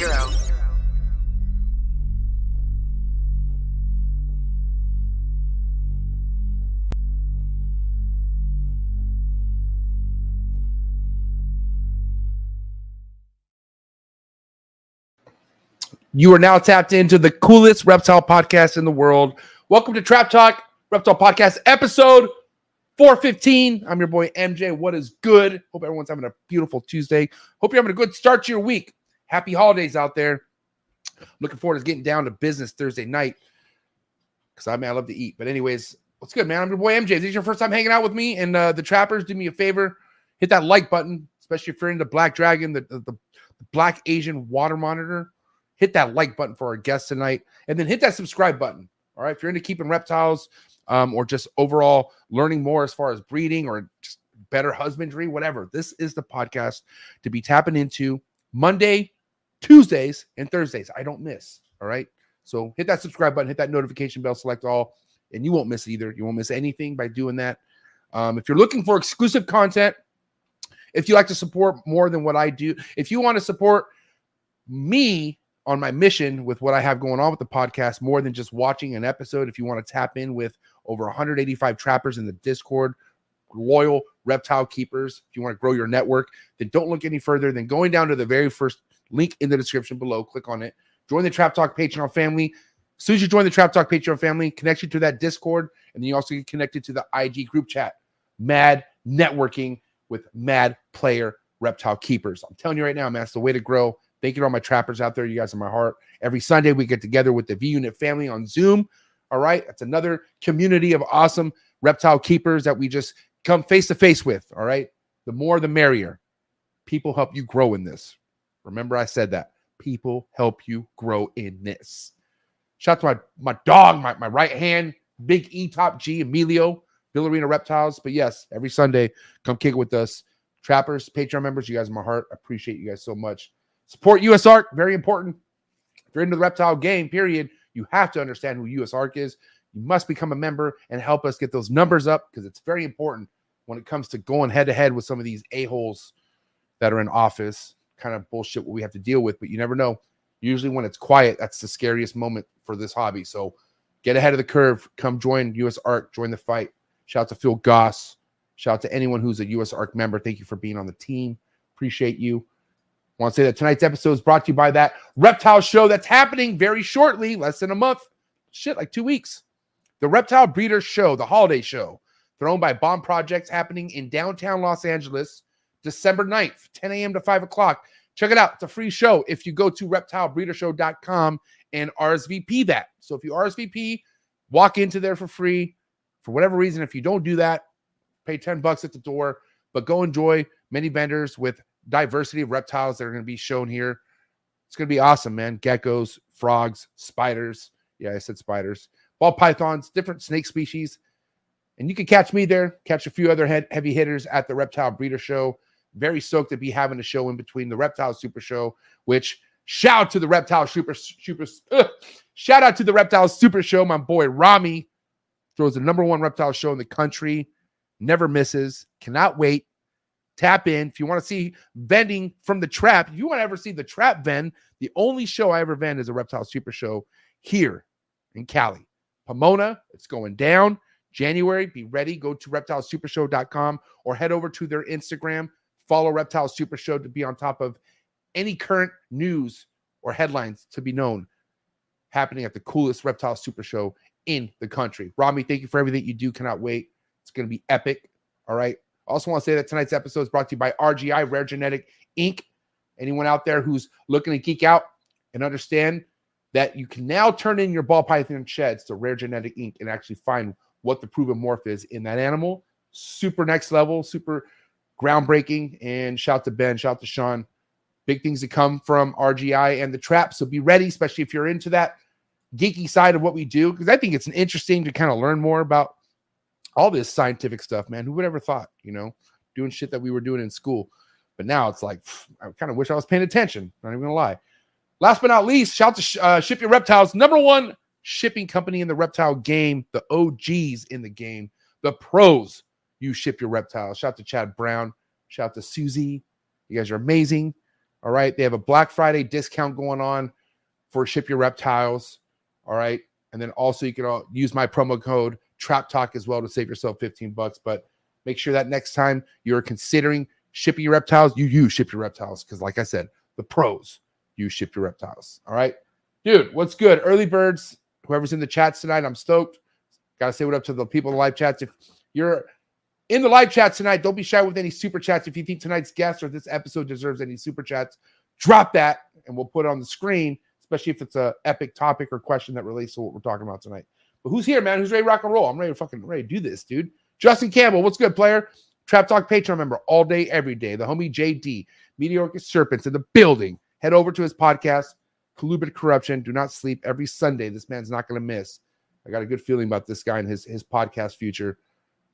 You are now tapped into the coolest reptile podcast in the world. Welcome to Trap Talk Reptile Podcast, episode 415. I'm your boy MJ. What is good? Hope everyone's having a beautiful Tuesday. Hope you're having a good start to your week. Happy holidays out there. Looking forward to getting down to business Thursday night because I mean I love to eat. But anyways, what's good, man? I'm your boy MJ. If this is your first time hanging out with me and uh, the trappers, do me a favor, hit that like button, especially if you're into Black Dragon, the, the, the Black Asian water monitor. Hit that like button for our guest tonight, and then hit that subscribe button. All right, if you're into keeping reptiles um, or just overall learning more as far as breeding or just better husbandry, whatever, this is the podcast to be tapping into Monday, Tuesdays, and Thursdays. I don't miss. All right. So hit that subscribe button, hit that notification bell, select all, and you won't miss either. You won't miss anything by doing that. Um, if you're looking for exclusive content, if you like to support more than what I do, if you want to support me on my mission with what I have going on with the podcast, more than just watching an episode, if you want to tap in with over 185 trappers in the Discord, loyal reptile keepers, if you want to grow your network, then don't look any further than going down to the very first link in the description below. Click on it. Join the Trap Talk Patreon family. As soon as you join the Trap Talk Patreon family, connect you to that Discord, and then you also get connected to the IG group chat. Mad networking with mad player reptile keepers. I'm telling you right now, man, that's the way to grow. Thank you to all my trappers out there. You guys are my heart. Every Sunday, we get together with the V Unit family on Zoom. All right. That's another community of awesome reptile keepers that we just come face to face with. All right. The more, the merrier. People help you grow in this. Remember, I said that. People help you grow in this. Shout out to my, my dog, my, my right hand, big E top G, Emilio, Villarina Reptiles. But yes, every Sunday, come kick with us. Trappers, Patreon members, you guys are my heart. Appreciate you guys so much. Support USARK, very important. If you're into the reptile game, period, you have to understand who USARK is. You must become a member and help us get those numbers up because it's very important when it comes to going head to head with some of these a-holes that are in office. Kind of bullshit what we have to deal with, but you never know. Usually when it's quiet, that's the scariest moment for this hobby. So get ahead of the curve. Come join USARK, join the fight. Shout out to Phil Goss. Shout out to anyone who's a USARK member. Thank you for being on the team. Appreciate you want to say that tonight's episode is brought to you by that reptile show that's happening very shortly, less than a month. Shit, like two weeks. The Reptile Breeder Show, the holiday show, thrown by Bomb Projects, happening in downtown Los Angeles, December 9th, 10 a.m. to 5 o'clock. Check it out. It's a free show if you go to reptilebreedershow.com and RSVP that. So if you RSVP, walk into there for free. For whatever reason, if you don't do that, pay 10 bucks at the door, but go enjoy many vendors with diversity of reptiles that are going to be shown here. It's going to be awesome, man. Geckos, frogs, spiders. Yeah, I said spiders. Ball pythons, different snake species. And you can catch me there, catch a few other heavy hitters at the Reptile Breeder Show. Very stoked to be having a show in between the Reptile Super Show, which shout out to the Reptile Super Super uh, shout out to the Reptile Super Show. My boy Rami throws the number one reptile show in the country. Never misses. Cannot wait. Tap in. If you want to see vending from the trap, if you want to ever see the trap vend, the only show I ever vend is a Reptile Super Show here in Cali. Pomona, it's going down. January, be ready. Go to reptilesupershow.com or head over to their Instagram. Follow Reptile Super Show to be on top of any current news or headlines to be known happening at the coolest Reptile Super Show in the country. Rami, thank you for everything you do. Cannot wait. It's going to be epic. All right. Also, want to say that tonight's episode is brought to you by RGI, Rare Genetic Inc. Anyone out there who's looking to geek out and understand that you can now turn in your ball python sheds to Rare Genetic Inc. and actually find what the proven morph is in that animal. Super next level, super groundbreaking. And shout to Ben, shout to Sean. Big things to come from RGI and the trap. So be ready, especially if you're into that geeky side of what we do, because I think it's an interesting to kind of learn more about all this scientific stuff, man. Who would ever thought, you know, doing shit that we were doing in school? But now it's like, I kind of wish I was paying attention. Not even gonna lie. Last but not least, shout to uh, Ship Your Reptiles, number one shipping company in the reptile game, the OGs in the game, the pros. You ship your reptiles. Shout out to Chad Brown. Shout out to Susie. You guys are amazing. All right. They have a Black Friday discount going on for Ship Your Reptiles. All right. And then also you can use my promo code Trap Talk as well to save yourself 15 bucks. But make sure that next time you're considering shipping your reptiles, you use Ship Your Reptiles. Because like I said, the pros you Ship Your Reptiles. All right. Dude, what's good? Early birds, whoever's in the chats tonight, I'm stoked. Gotta say what up to the people in the live chats. If you're in the live chat tonight, don't be shy with any super chats. If you think tonight's guest or this episode deserves any super chats, drop that and we'll put it on the screen, especially if it's a epic topic or question that relates to what we're talking about tonight. But who's here, man? Who's ready to rock and roll? I'm ready to fucking ready to do this, dude. Justin Campbell, what's good, player? Trap Talk Patreon member all day, every day. The homie JD, Meteoric Serpents in the building. Head over to his podcast, Colluted Corruption. Do not sleep every Sunday. This man's not going to miss. I got a good feeling about this guy and his his podcast future.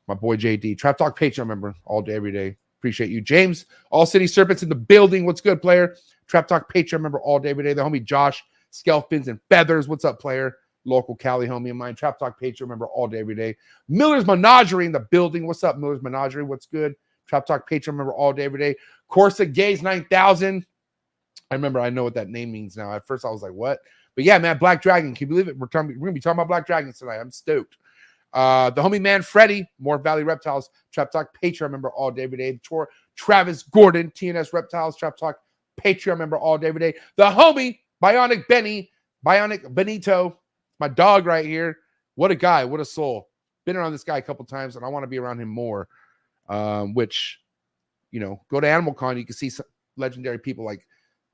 My boy JD, Trap Talk Patreon member all day, every day. Appreciate you, James. All City Serpents in the building. What's good, player? Trap Talk Patreon member all day, every day. The homie Josh, Skelfins and Feathers. What's up, player? Local Cali homie of mine. Trap Talk Patreon member all day, every day. Miller's Menagerie in the building. What's up, Miller's Menagerie? What's good? Trap Talk Patreon member all day, every day. Corsa Gays 9000. I remember I know what that name means now. At first, I was like, what? But yeah, man, Black Dragon. Can you believe it? We're, talking, we're gonna be talking about Black Dragons tonight. I'm stoked. Uh, the homie man Freddy, More Valley Reptiles, Trap Talk Patreon member all day, every day. Tour Travis Gordon, TNS Reptiles, Trap Talk Patreon member all day, every day. The homie Bionic Benny, Bionic Benito, my dog right here. What a guy, what a soul. Been around this guy a couple times, and I want to be around him more. Um, which, you know, go to Animal Con, you can see some legendary people like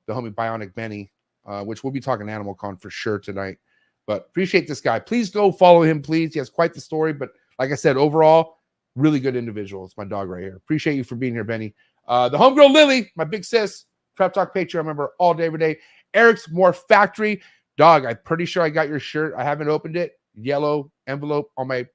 the homie Bionic Benny, uh, which we'll be talking Animal Con for sure tonight. But appreciate this guy. Please go follow him, please. He has quite the story. But like I said, overall, really good individual. It's my dog right here. Appreciate you for being here, Benny. Uh, the homegirl Lily, my big sis, Trap Talk Patreon member all day, every day. Eric's More Factory. Dog, I'm pretty sure I got your shirt. I haven't opened it. Yellow envelope on my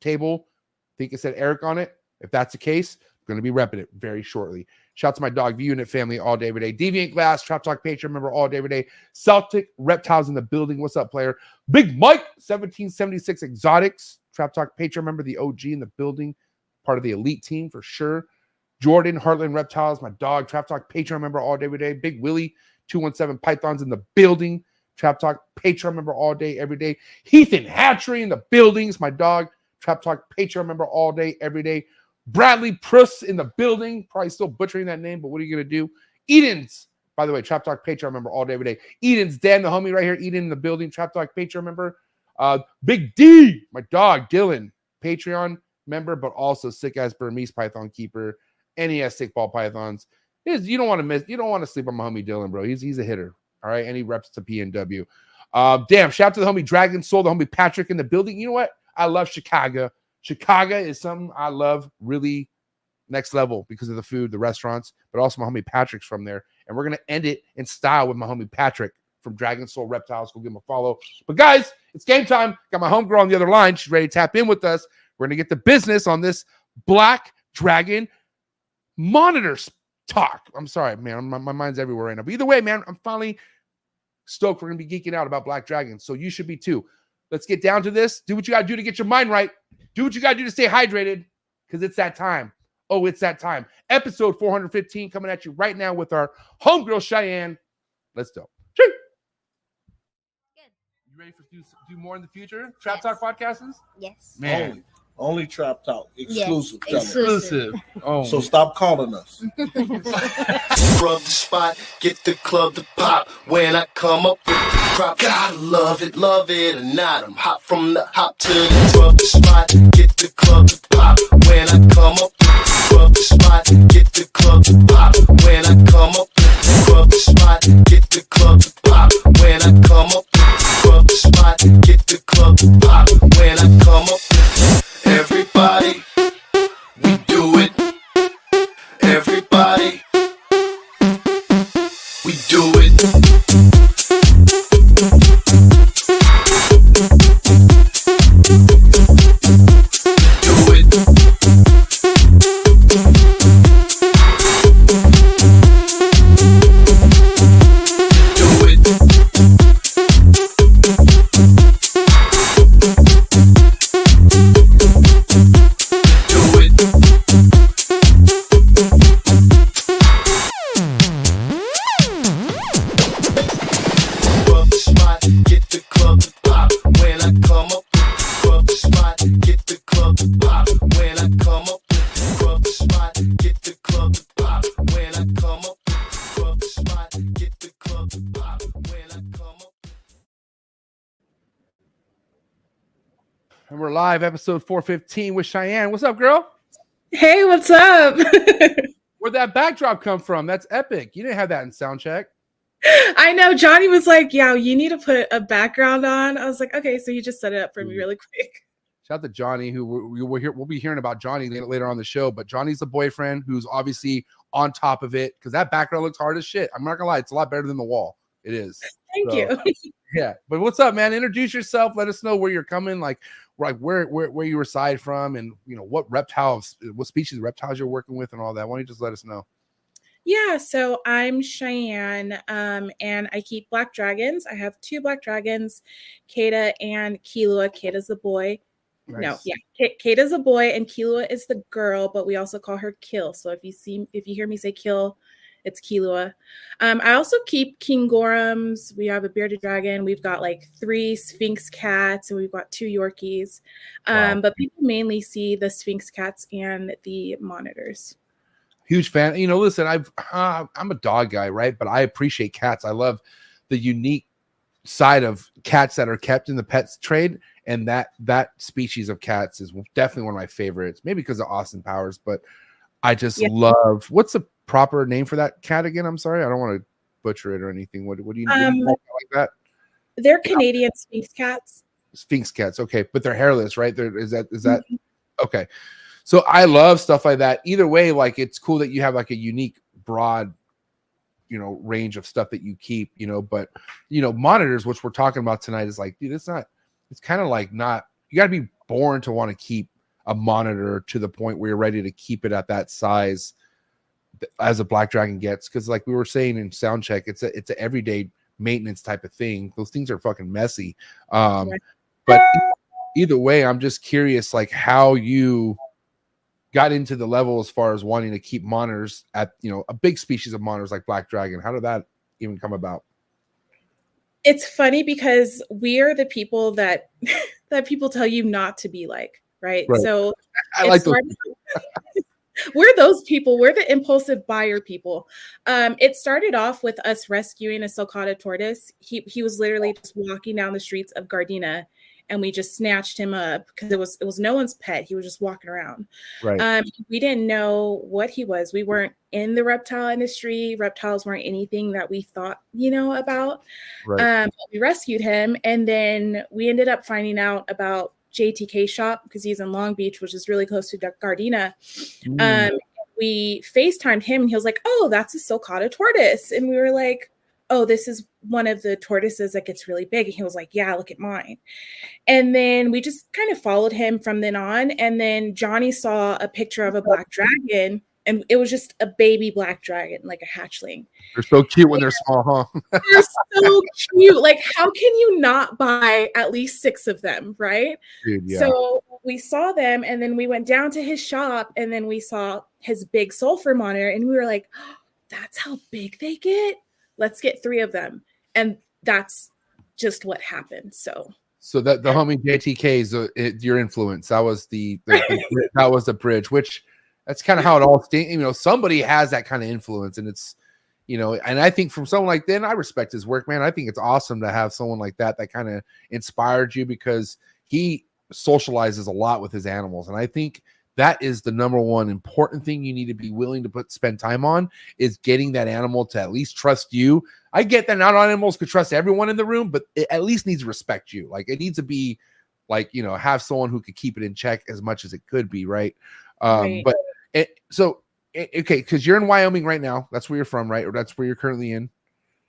table. I think it said Eric on it. If that's the case, I'm going to be repping it very shortly. Shout out to my dog, V Unit family, all day, every day. Deviant Glass, Trap Talk Patreon member, all day, every day. Celtic Reptiles in the building. What's up, player? Big Mike, 1776 Exotics, Trap Talk Patreon member, the OG in the building, part of the elite team for sure. Jordan, Heartland Reptiles, my dog, Trap Talk Patreon member, all day, every day. Big Willie, 217 Pythons in the building. Trap Talk Patreon member all day, every day. Heathen Hatchery in the buildings, my dog. Trap Talk Patreon member all day, every day. Bradley Pruss in the building. Probably still butchering that name, but what are you going to do? Eden's, by the way, Trap Talk Patreon member all day, every day. Eden's Dan, the homie right here. Eden in the building. Trap Talk Patreon member. Uh, Big D, my dog, Dylan, Patreon member, but also sick ass Burmese Python keeper. NES sick ball pythons. His, you don't want to miss, you don't want to sleep on my homie Dylan, bro. He's he's a hitter. All right. And he reps to PNW. Uh, damn, shout out to the homie Dragon Soul, the homie Patrick in the building. You know what? I love Chicago. Chicago is something I love really next level because of the food, the restaurants, but also my homie Patrick's from there. And we're gonna end it in style with my homie Patrick from Dragon Soul Reptiles. Go give him a follow. But guys, it's game time. Got my homegirl on the other line. She's ready to tap in with us. We're gonna get the business on this Black Dragon monitors talk. I'm sorry, man. My, my mind's everywhere right now. But either way, man, I'm finally stoked. We're gonna be geeking out about Black Dragon. So you should be too. Let's get down to this. Do what you gotta do to get your mind right. Do what you gotta do to stay hydrated because it's that time. Oh, it's that time. Episode 415 coming at you right now with our homegirl Cheyenne. Let's go. Chee. You ready for do, do more in the future? Trap Talk podcasts? Yes. Man, Only, only Trap Talk. Exclusive. Yes, exclusive. Oh, So stop calling us. Rub the spot, get the club to pop. When I come up with the crop, gotta love it, love it or not. I'm hot from the hop to the rub the spot, get the club to pop. When I come up with the rub the spot, get the club to pop. When I come up with the rub the spot, get the club to pop. When I come up with the rub the spot, get the club to pop. When live, episode 415 with Cheyenne. What's up, girl? Hey, what's up? Where'd that backdrop come from? That's epic. You didn't have that in sound check. I know Johnny was like, "Yeah, you need to put a background on." I was like, "Okay," so you just set it up for me Mhm. really quick. Shout out to Johnny, who we- we will hear. We'll be hearing about Johnny later, later on the show. But Johnny's the boyfriend who's obviously on top of it because that background looks hard as shit. I'm not gonna lie, it's a lot better than the wall. It is. Thank So- you. Yeah. But what's up, man? Introduce yourself. Let us know where you're coming, like like where where, where you reside from, and you know what reptiles, what species of reptiles you're working with, and all that. Why don't you just let us know? Yeah, so I'm Cheyenne, um, and I keep black dragons. I have two black dragons, Kata and Kilua. Kata's the boy. No, Nice. yeah, K- Kata's a boy, and Kilua is the girl, but we also call her Kill. So if you see, if you hear me say Kill, it's Kilua. Um, I also keep King Gorams. We have a bearded dragon. We've got like three Sphynx cats, and we've got two Yorkies. Um, Wow. But people mainly see the Sphynx cats and the monitors. huge fan. You know, listen, I've uh, I'm a dog guy, right? But I appreciate cats. I love the unique side of cats that are kept in the pets trade, and that that species of cats is definitely one of my favorites. Maybe because of Austin Powers, but I just Yeah. love. What's the proper name for that cat again? I'm sorry, I don't want to butcher it or anything. What what do you, what do you Um, like that? They're Canadian Sphynx cats. Sphynx cats. Okay, but they're hairless, right? There is that is that okay. So I love stuff like that. Either way, like it's cool that you have like a unique, broad, you know, range of stuff that you keep, you know. But you know, monitors, which we're talking about tonight, is like, dude, it's not. It's kind of like not. You got to be born to want to keep a monitor to the point where you're ready to keep it at that size as a black dragon gets because like we were saying in sound check it's a it's an everyday maintenance type of thing. Those things are fucking messy. Um but either way i'm just curious like how you got into the level as far as wanting to keep monitors at you know a big species of monitors like black dragon. How did that even come about? It's funny because we're the people that that people tell you not to be like, right? Right. So i like those we're those people. We're the impulsive buyer people. Um, it started off with us rescuing a sulcata tortoise. He he was literally just walking down the streets of Gardena, and we just snatched him up because it was it was no one's pet. He was just walking around. right Um, we didn't know what he was. We weren't in the reptile industry. Reptiles weren't anything that we thought, you know, about. right Um, we rescued him, and then we ended up finding out about JTK shop because he's in Long Beach, which is really close to Gardena. Mm, Um, we FaceTimed him, and he was like, "Oh, that's a sulcata tortoise," and we were like, "Oh, this is one of the tortoises that gets really big." And he was like, "Yeah, look at mine." And then we just kind of followed him from then on. And then Johnny saw a picture of a black dragon, and it was just a baby black dragon, like a hatchling. they're so cute when they're small huh They're so cute. Like, how can you not buy at least six of them, right? dude yeah So we saw them, and then we went down to his shop, and then we saw his big sulfur monitor, and we were like, "Oh, "That's how big they get. Let's get three of them." And that's just what happened. So So that the homie JTK's uh, it, your influence. That was the, the, the- that was the bridge. Which that's kind of how it all. St- you know, somebody has that kind of influence, and it's you know, and I think from someone like then I respect his work, man. I think it's awesome to have someone like that that kind of inspired you because he socializes a lot with his animals, and I think that is the number one important thing you need to be willing to put spend time on is getting that animal to at least trust you I get that not all animals could trust everyone in the room, but it at least needs to respect you. Like it needs to be like, you know, have someone who could keep it in check as much as it could be, right? Um, Right. but it, so it, okay, because you're in Wyoming right now. That's where you're from, right? Or that's where you're currently in.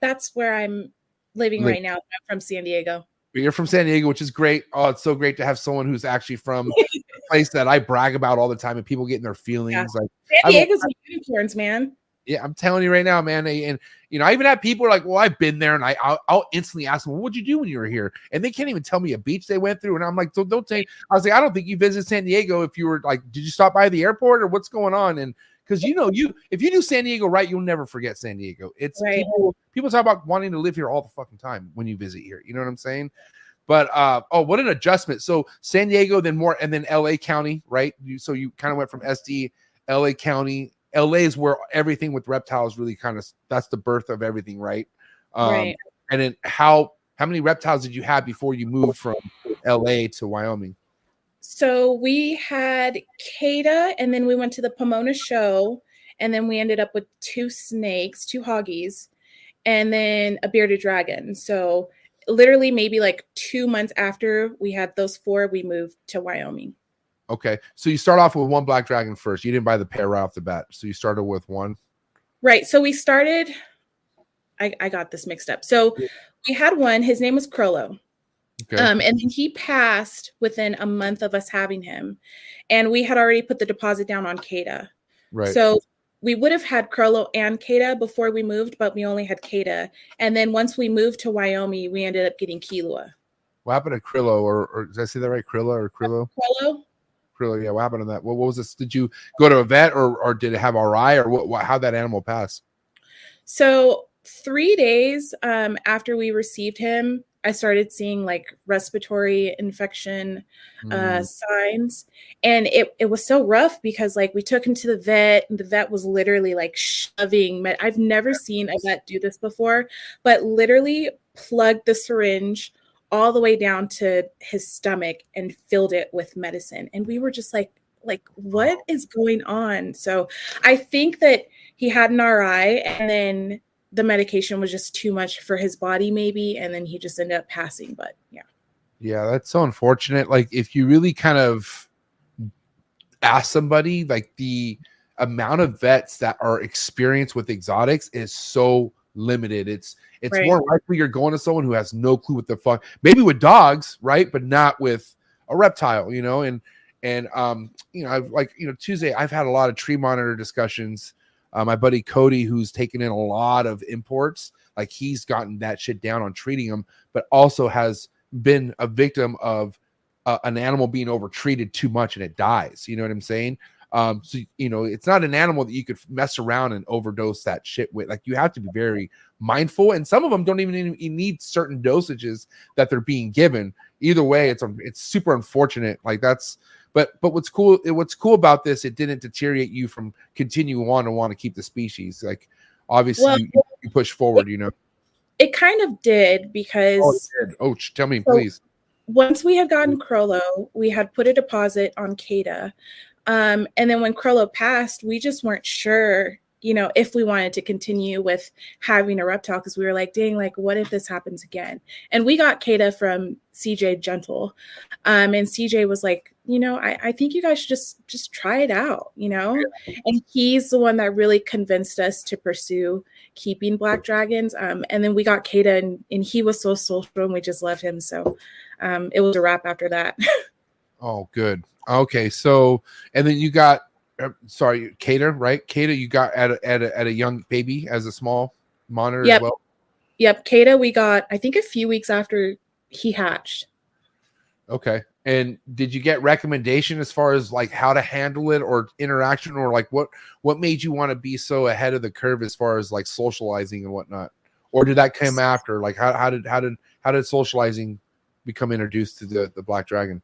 that's where I'm living Like- right now. I'm from San Diego. But you're from San Diego, which is great. Oh, it's so great to have someone who's actually from a place that I brag about all the time and people getting their feelings. Like, San I Diego's with unicorns, man. Yeah, I'm telling you right now, man. And, you know, I even have people who are like, "Well, I've been there," and I I'll, I'll instantly ask them, well, "What'd you do when you were here?" And they can't even tell me a beach they went through. And I'm like, "Don't don't say." I was like, "I don't think you visited San Diego. If you were like, did you stop by the airport or what's going on?" And because you know, you if you do San Diego right, you'll never forget San Diego. It's Right. people people talk about wanting to live here all the fucking time when you visit here. You know what I'm saying? But uh oh, what an adjustment. So San Diego, then more, and then LA County, right? You so you kind of went from SD, LA County. LA is where everything with reptiles really kind of that's the birth of everything, right? Um, Right. And then how how many reptiles did you have before you moved from LA to Wyoming? So we had Kada, and then we went to the Pomona show, and then we ended up with two snakes, two hoggies, and then a bearded dragon. So literally, maybe like two months after we had those four, we moved to Wyoming. Okay, so you start off with one black dragon first. You didn't buy the pair right off the bat, so you started with one. Right. So we started. I, I got this mixed up. So we had one. His name was Crollo. Okay, Um, and he passed within a month of us having him, and we had already put the deposit down on Kada. right. So we would have had Crollo and Kada before we moved, but we only had Kada. And then once we moved to Wyoming, we ended up getting Kilua. what happened to Krillo, or, or did I say that right? Krilla or Krillo? Crollo, Krillo, yeah. What happened to that? What, what was this? Did you go to a vet, or or did it have RI, or what? what how that animal pass? So three days um, after we received him, I started seeing like respiratory infection uh, Mm, signs, and it it was so rough because like we took him to the vet, and the vet was literally like shoving. Med- I've never seen a vet do this before, but literally plugged the syringe all the way down to his stomach and filled it with medicine, and we were just like like what is going on? So i think that he had an ri and then the medication was just too much for his body maybe and then he just ended up passing but yeah. Yeah, that's so unfortunate. Like if you really kind of ask somebody, like the amount of vets that are experienced with exotics is so limited. It's it's Right. more likely you're going to someone who has no clue what the fuck. Maybe with dogs, right? But not with a reptile, you know. And and um, you know, I've like you know Tuesday, I've had a lot of tree monitor discussions. Uh, my buddy Cody, who's taken in a lot of imports, like he's gotten that shit down on treating them, but also has been a victim of uh, an animal being overtreated too much and it dies. You know what I'm saying? Um, so you know, it's not an animal that you could mess around and overdose that shit with. Like you have to be very mindful, and some of them don't even need, certain dosages that they're being given. Either way, it's it's super unfortunate. Like that's, but but what's cool, what's cool about this, it didn't deteriorate you from continuing on to want to keep the species. Like obviously, Well, you, you push forward. You know. it kind of did because Oh, it did. oh, tell me, So- please. once we had gotten Crollo, we had put a deposit on Kada. Um, and then when Crollo passed, we just weren't sure, you know, if we wanted to continue with having a reptile because we were like, dang, like, what if this happens again? And we got Kada from CJ Gentle. Um, and CJ was like, you know, I, I think you guys should just just try it out, you know? And he's the one that really convinced us to pursue keeping black dragons. Um, and then we got Kada and, and he was so social and we just loved him. So um, it was a wrap after that. Oh, good. Okay, so and then you got, uh, sorry, Cater, right? Cater, you got at a, at a, at a young baby as a small monitor as Yep. well. yep, Kada, we got I think a few weeks after he hatched. Okay, and did you get recommendation as far as like how to handle it or interaction or like what what made you want to be so ahead of the curve as far as like socializing and whatnot, or did that come after? Like how how did how did how did socializing become introduced to the the black dragon?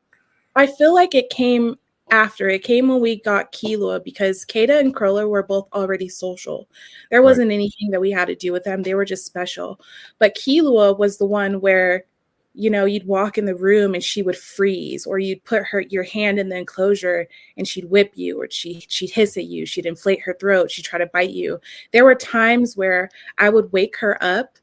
I feel like it came after. It came when we got Kilua because Kada and Crowler were both already social. There wasn't anything that we had to do with them. They were just special. But Kilua was the one where you know you'd walk in the room and she would freeze or you'd put her your hand in the enclosure and she'd whip you or she she'd hiss at you she'd inflate her throat she'd try to bite you there were times where i would wake her up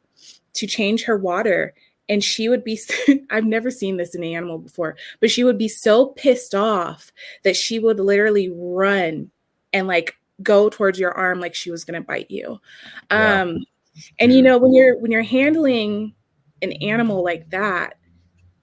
to change her water and she would be i've never seen this in an animal before but she would be so pissed off that she would literally run and like go towards your arm like she was going to bite you. Yeah. um and you know when you're when you're handling an animal like that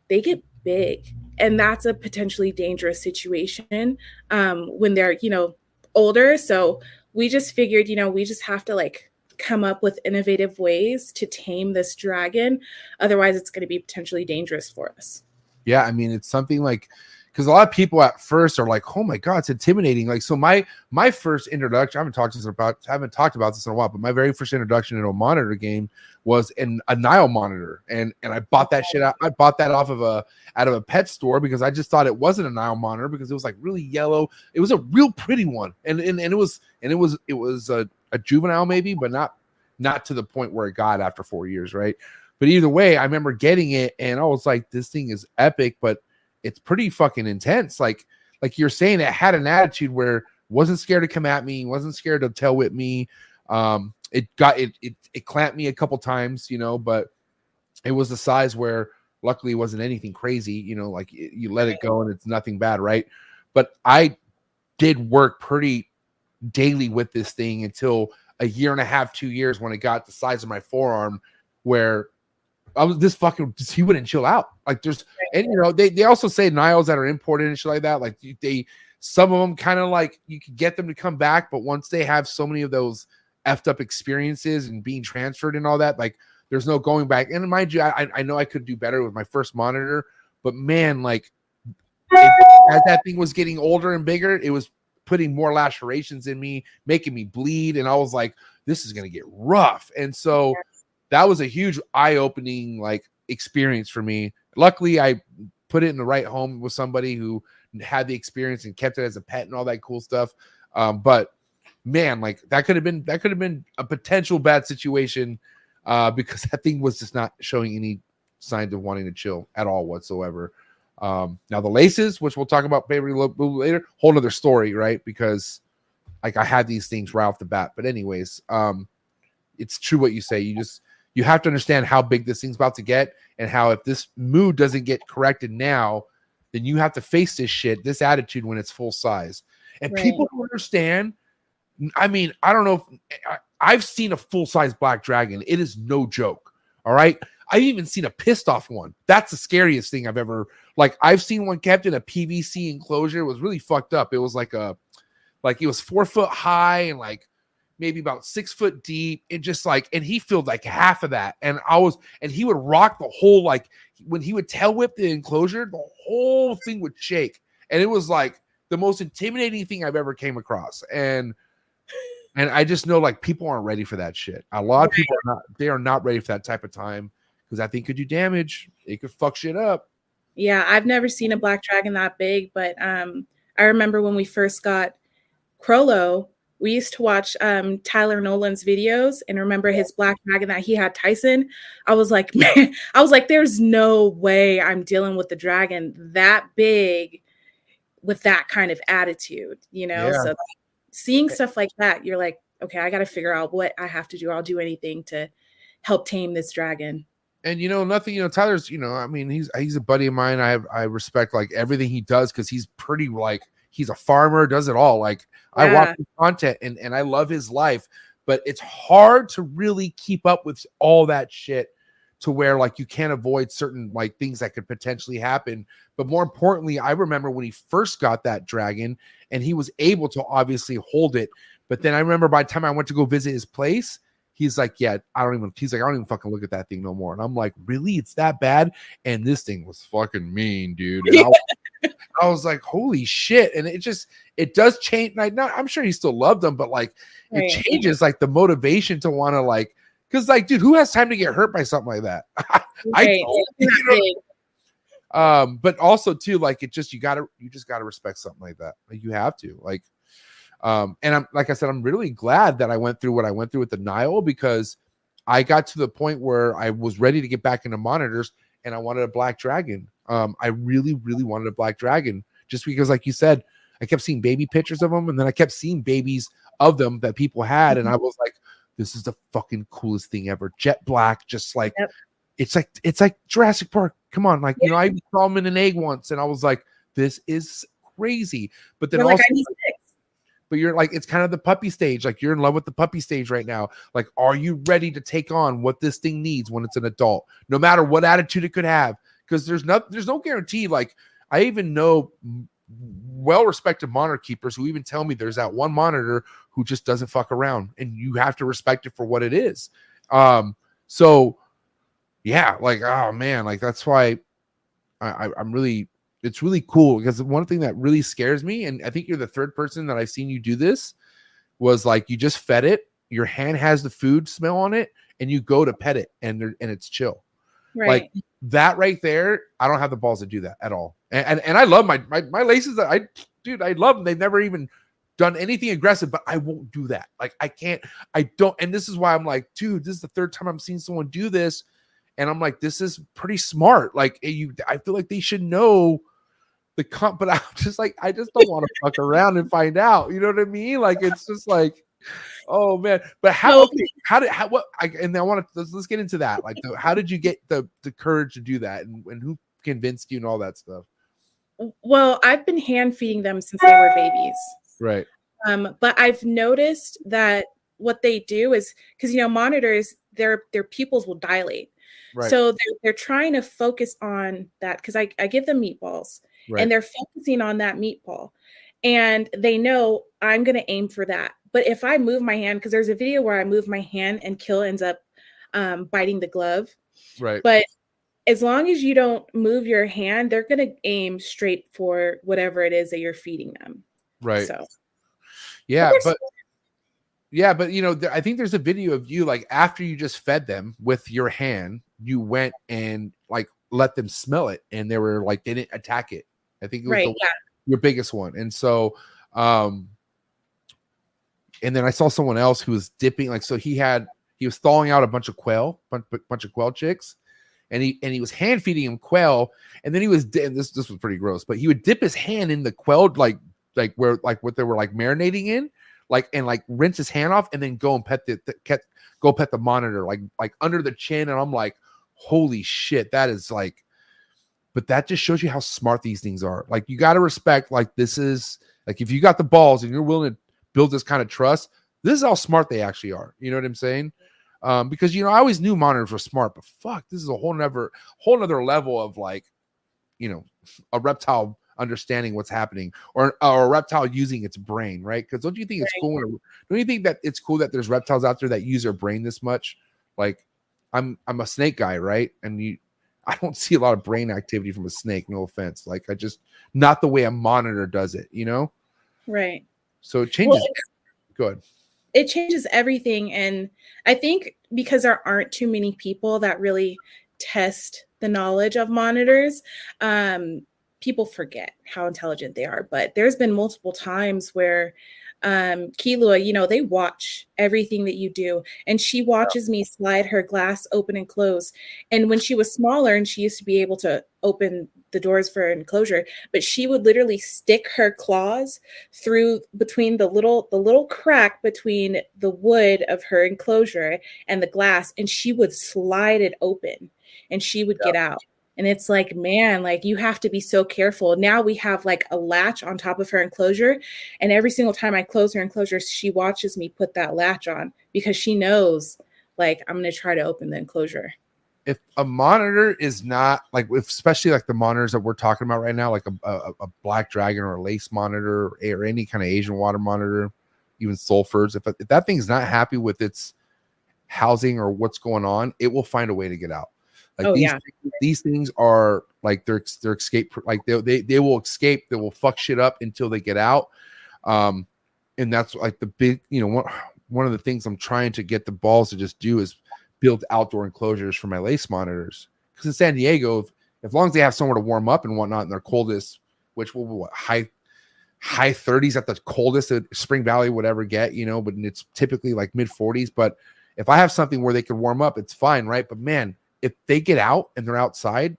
they get big and that's a potentially dangerous situation um when they're you know older. So we just figured you know we just have to like come up with innovative ways to tame this dragon otherwise it's going to be potentially dangerous for us Yeah, I mean it's something like because a lot of people at first are like, "Oh my god, it's intimidating." Like, so my my first introduction, I haven't talked this about, I haven't talked about this in a while, but my very first introduction into a monitor game was in a Nile monitor, and and I bought that shit out. I bought that off of a out of a pet store because I just thought it wasn't a Nile monitor because it was like really yellow. It was a real pretty one, and and, and it was and it was it was a, a juvenile maybe, but not not to the point where it got after four years, right? But either way, I remember getting it, and I was like, "This thing is epic," but it's pretty fucking intense. Like like you're saying, it had an attitude where wasn't scared to come at me, wasn't scared to tell with me. Um, it got it it it clamped me a couple times, you know, but it was the size where luckily it wasn't anything crazy, you know, like y- you let it go and it's nothing bad, right? But I did work pretty daily with this thing until a year and a half, two years when it got the size of my forearm, where I was this fucking he wouldn't chill out. Like there's and you know they they also say Niles that are imported and shit like that. Like they some of them kind of like you could get them to come back, but once they have so many of those effed up experiences and being transferred and all that, like there's no going back. And mind you, I I know I could do better with my first monitor, but man, like it, as that thing was getting older and bigger, it was putting more lacerations in me, making me bleed, and I was like, this is gonna get rough. And so that was a huge eye-opening like experience for me. Luckily, I put it in the right home with somebody who had the experience and kept it as a pet and all that cool stuff. Um, but man, like that could have been that could have been a potential bad situation uh, because that thing was just not showing any signs of wanting to chill at all whatsoever. Um, now the laces, which we'll talk about maybe a little later, whole nother story, right? Because like I had these things right off the bat. But anyways, um, it's true what you say. You just you have to understand how big this thing's about to get and how if this mood doesn't get corrected now, then you have to face this shit, this attitude when it's full size. And Right. people don't understand. I mean, I don't know if I, I've seen a full size black dragon. It is no joke. All right. I've even seen a pissed off one. That's the scariest thing I've ever like. I've seen one kept in a PVC enclosure. It was really fucked up. It was like a like it was four foot high and like maybe about six foot deep. And just like and he filled like half of that. And I was and he would rock the whole like when he would tail whip the enclosure, the whole thing would shake. And it was like the most intimidating thing I've ever came across. And and I just know like people aren't ready for that shit. A lot of people are not they are not ready for that type of time because that thing could do damage. It could fuck shit up. Yeah, I've never seen a black dragon that big, but um, I remember when we first got Crollo, we used to watch um, Tyler Nolan's videos and remember his black dragon that he had Tyson. I was like, man, I was like, there's no way I'm dealing with the dragon that big with that kind of attitude, you know? Yeah. So seeing stuff like that, you're like, okay, I got to figure out what I have to do. I'll do anything to help tame this dragon. And you know, nothing, you know, Tyler's, you know, I mean, he's he's a buddy of mine. I have I respect like everything he does because he's pretty like he's a farmer, does it all. Like I watch Yeah. his content and, and I love his life, but it's hard to really keep up with all that shit to where like you can't avoid certain like things that could potentially happen. But more importantly, I remember when he first got that dragon and he was able to obviously hold it. But then I remember by the time I went to go visit his place, he's like, Yeah, I don't even he's like, I don't even fucking look at that thing no more. And I'm like, Really? It's that bad? And this thing was fucking mean, dude. And I, was, I was like, Holy shit. And it just it does change. Like, not, I'm sure he still loved them, but like it changes like the motivation to want to like because like dude who has time to get hurt by something like that I Right. don't, It's you know? um but also too like it just you gotta you just gotta respect something like that like you have to like um and i'm like i said i'm really glad that i went through what i went through with the nile because i got to the point where i was ready to get back into monitors and i wanted a black dragon. Um i really really wanted a black dragon just because like you said i kept seeing baby pictures of them and then i kept seeing babies of them that people had and i was like this is the fucking coolest thing ever. Jet black just like Yep. it's like it's like jurassic park. Come on like you know i saw them in an egg once and i was like this is crazy. But then You're also like, I need. But you're like it's kind of the puppy stage like you're in love with the puppy stage right now. Like are you ready to take on what this thing needs when it's an adult no matter what attitude it could have? Because there's no there's no guarantee like i even know well respected monitor keepers who even tell me there's that one monitor who just doesn't fuck around and you have to respect it for what it is. Um so yeah like oh man like that's why I, I i'm really it's really cool because one thing that really scares me, and I think you're the third person that I've seen you do this, was like you just fed it, your hand has the food smell on it, and you go to pet it, and and it's chill. Right. Like that right there, I don't have the balls to do that at all. And and, and I love my, my my laces. That I dude, I love them. They've never even done anything aggressive, but I won't do that. Like I can't, I don't. And this is why I'm like, dude, this is the third time I'm seeing someone do this, and I'm like, this is pretty smart. Like eh, you, I feel like they should know the comp, but I'm just like, I just don't want to fuck around and find out. You know what I mean? Like, it's just like, oh man. But how? Okay, how did how what? I, and I want to let's, let's get into that. Like, the, how did you get the the courage to do that, and, and who convinced you and all that stuff? Well, I've been hand feeding them since they were babies. Right. Um, but I've noticed that what they do is because you know monitors their their pupils will dilate. Right. So they're, they're trying to focus on that because I, I give them meatballs right. and they're focusing on that meatball. And they know I'm going to aim for that. But if I move my hand, because there's a video where I move my hand and Kill ends up um, biting the glove. right. But as long as you don't move your hand, they're going to aim straight for whatever it is that you're feeding them. right. So Yeah, but yeah, but you know, there, I think there's a video of you like after you just fed them with your hand, you went and like let them smell it, and they were like they didn't attack it. I think it was right, the, yeah. your biggest one, and so, um, and then I saw someone else who was dipping like so he had he was thawing out a bunch of quail, bunch, bunch of quail chicks, and he and he was hand feeding him quail, and then he was and this this was pretty gross, but he would dip his hand in the quail like like where like what they were like marinating in, like and like rinse his hand off, and then go and pet the, the go pet the monitor like like under the chin, and I'm like, holy shit, that is like, but that just shows you how smart these things are. Like you got to respect like this is like if you got the balls and you're willing to build this kind of trust, this is how smart they actually are. You know what I'm saying? Um, because you know I always knew monitors were smart, but fuck, this is a whole nother whole nother level of like, you know, a reptile understanding what's happening or, or a reptile using its brain, right? Because don't you think it's cool? When, don't you think that it's cool that there's reptiles out there that use their brain this much? Like, I'm I'm a snake guy, right? And you, I don't see a lot of brain activity from a snake. No offense, like I just not the way a monitor does it, you know. Right. So it changes. Well, Good. it changes everything and i think because there aren't too many people that really test the knowledge of monitors um, people forget how intelligent they are but there's been multiple times where um Kilua, you know, they watch everything that you do. And she watches me slide her glass open and close. And when she was smaller and she used to be able to open the doors for enclosure, but she would literally stick her claws through between the little the little crack between the wood of her enclosure and the glass, and she would slide it open and she would get out. And it's like, man, like you have to be so careful. Now we have like a latch on top of her enclosure. And every single time I close her enclosure, she watches me put that latch on because she knows like I'm going to try to open the enclosure. if a monitor is not like especially like the monitors that we're talking about right now like a, a, a black dragon or a lace monitor or, or any kind of asian water monitor even sulfurs if, if that thing's not happy with its housing or what's going on it will find a way to get out like Oh, these, yeah. these things are like they're they're escape like they, they they will escape they will fuck shit up until they get out um and that's like the big you know one one of the things i'm trying to get the balls to just do is build outdoor enclosures for my lace monitors. Because in San Diego, if, as long as they have somewhere to warm up and whatnot in their coldest, which will be what high high 30s at the coldest that Spring Valley would ever get, you know, but it's typically like mid 40s. But if I have something where they can warm up, it's fine, right? But man, if they get out and they're outside,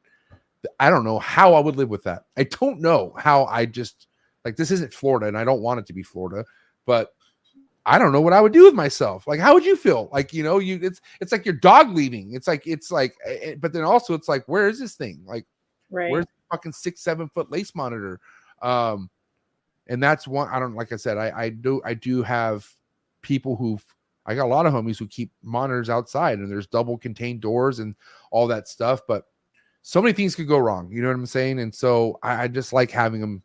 I don't know how I would live with that. I don't know how I just like this isn't Florida and I don't want it to be Florida, but I don't know what I would do with myself. Like, how would you feel? Like, you know, you it's it's like your dog leaving. It's like it's like, eh, eh, but then also it's like, where is this thing? Like, Right. where's the fucking six seven foot lace monitor? Um, and that's one. I don't like I said. I I do I do have people who've I got a lot of homies who keep monitors outside, and there's double contained doors and all that stuff. But so many things could go wrong. You know what I'm saying? And so I, I just like having them.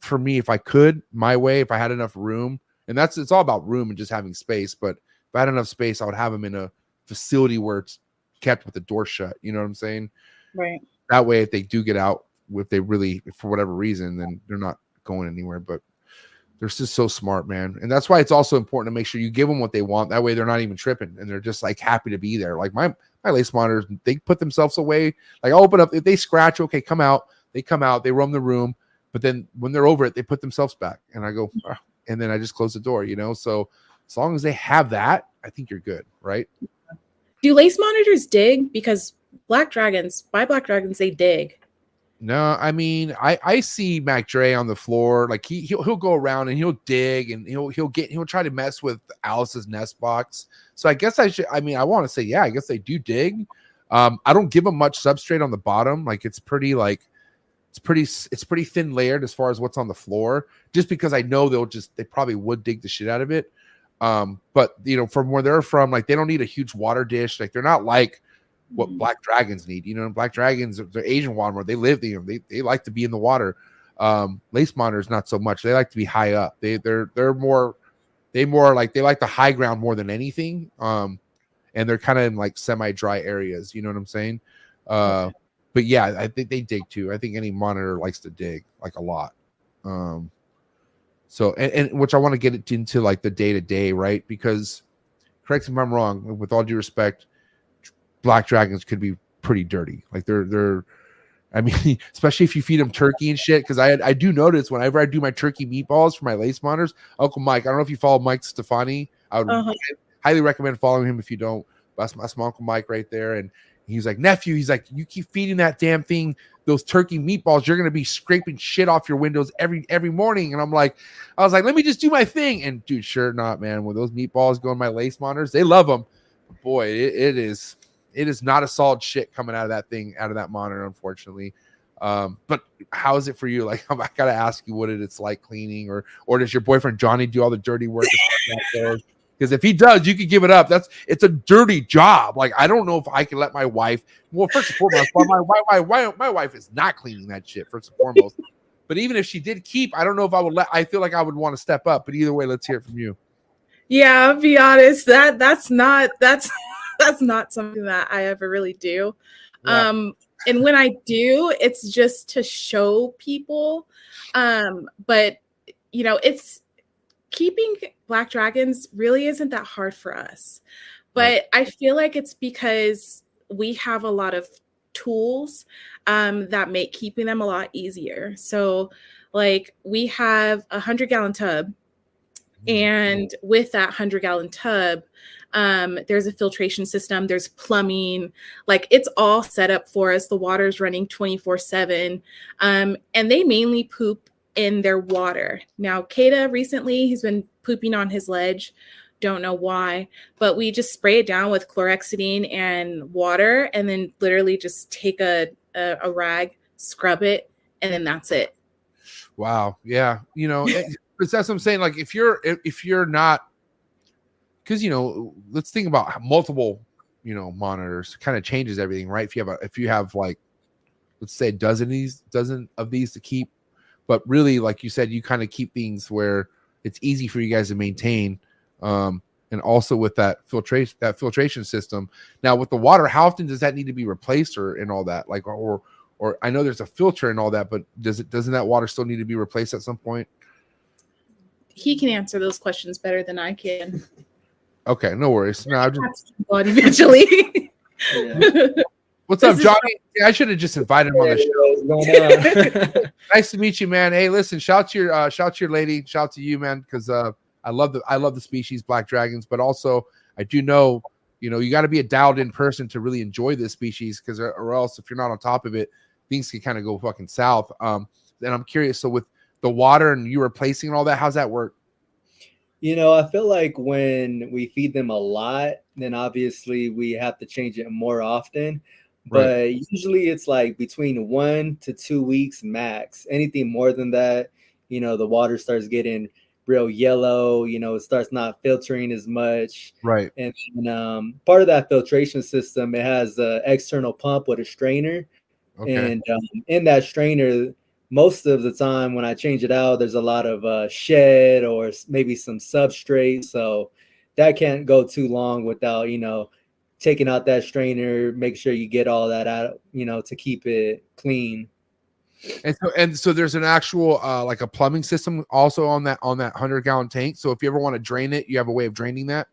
For me, if I could, my way, if I had enough room, and that's it's all about room and just having space. But if I had enough space, I would have them in a facility where it's kept with the door shut. You know what I'm saying? right. That way, if they do get out, if they really, for whatever reason, then they're not going anywhere. But they're just so smart, man. And that's why it's also important to make sure you give them what they want. That way, they're not even tripping and they're just like happy to be there. Like my my lace monitors, they put themselves away. Like I open up, if they scratch, okay, come out. They come out, they roam the room. But then when they're over it, they put themselves back. And I go, and then I just close the door, you know? So as long as they have that, I think you're good, right? Do lace monitors dig? Because black dragons, by black dragons, they dig. No, I mean, I I see Mac Dre on the floor. Like he he'll, he'll go around and he'll dig and he'll he'll get he'll try to mess with Alice's nest box. So I guess I should. I mean, I want to say yeah. I guess they do dig. Um, I don't give them much substrate on the bottom. Like it's pretty like it's pretty it's pretty thin layered as far as what's on the floor. Just because I know they'll just they probably would dig the shit out of it. Um, but you know, from where they're from, like they don't need a huge water dish. Like they're not like what Mhm. black dragons need. You know, black dragons, they're Asian water. They live, you know, they, they like to be in the water. Um, lace monitors not so much. They like to be high up. They they're they're more they more like they like the high ground more than anything. Um, and they're kind of in like semi dry areas. You know what I'm saying? Uh, but yeah, I think they dig too. I think any monitor likes to dig like a lot. Um, so and, and which I want to get into like the day to day, right? Because correct me if I'm wrong. With all due respect, black dragons could be pretty dirty. Like they're they're I mean, especially if you feed them turkey and shit. Because I I do notice whenever I do my turkey meatballs for my lace monitors, Uncle Mike. I don't know if you follow Mike Stefani. I would Uh-huh. highly recommend following him if you don't. That's, that's my Uncle Mike right there. And he's like, nephew, he's like, you keep feeding that damn thing those turkey meatballs, you're gonna be scraping shit off your windows every every morning. And I'm like, I was like, let me just do my thing. And dude, sure not, man. When those meatballs go in my lace monitors, they love them. Boy, it, it is it is not a solid shit coming out of that thing, out of that monitor, unfortunately. Um, but how is it for you? Like, I gotta ask you what it, it's like cleaning, or or does your boyfriend Johnny do all the dirty work? Because if he does, you could give it up. That's it's a dirty job. Like I don't know if I can let my wife. Well, first and foremost, my my my, my, my wife is not cleaning that shit. First and foremost, but even if she did keep, I don't know if I would let. I feel like I would want to step up. But either way, let's hear it from you. Yeah, I'll be honest. That that's not that's that's not something that I ever really do. Yeah. Um, and when I do, it's just to show people. Um, but you know, it's keeping black dragons really isn't that hard for us. But I feel like it's because we have a lot of tools um, that make keeping them a lot easier. So, like, we have a hundred gallon tub and with that 100 gallon tub um, there's a filtration system there's plumbing like it's all set up for us the water's running 24 7 um, and they mainly poop in their water now Kata recently he's been pooping on his ledge don't know why but we just spray it down with chlorhexidine and water and then literally just take a, a, a rag scrub it and then that's it Wow. Yeah. You know, it- that's what I'm saying. Like, if you're if you're not, because you know, let's think about multiple, you know, monitors kind of changes everything, right? If you have a if you have like, let's say a dozen of these dozen of these to keep, but really, like you said, you kind of keep things where it's easy for you guys to maintain. Um, and also with that filtration that filtration system. Now with the water, how often does that need to be replaced or and all that? Like or or I know there's a filter and all that, but does it doesn't that water still need to be replaced at some point? he can answer those questions better than i can Okay, no worries. No, I'm just, but eventually what's up, This is- Johnny? Yeah, I should have just invited him on the show. Going on? Nice to meet you, man. Hey, listen, shout to your uh, shout to your lady, shout to you, man, because uh, I love the I love the species black dragons, but also I do know you know you got to be a dialed in person to really enjoy this species, because or, or else if you're not on top of it, things can kind of go fucking south. Um, and I'm curious, so with the water and you replacing all that, how's that work? You know, I feel like when we feed them a lot, then obviously we have to change it more often. But usually it's like between one to two weeks max. Anything more than that, you know, the water starts getting real yellow, you know, it starts not filtering as much. Right. And um, part of that filtration system, it has an external pump with a strainer. Okay. And um, in that strainer, most of the time when I change it out, there's a lot of uh, shed or maybe some substrate. So that can't go too long without, you know, taking out that strainer, make sure you get all that out, you know, to keep it clean. And so and so there's an actual uh like a plumbing system also on that on that 100 gallon tank. So if you ever want to drain it, you have a way of draining that.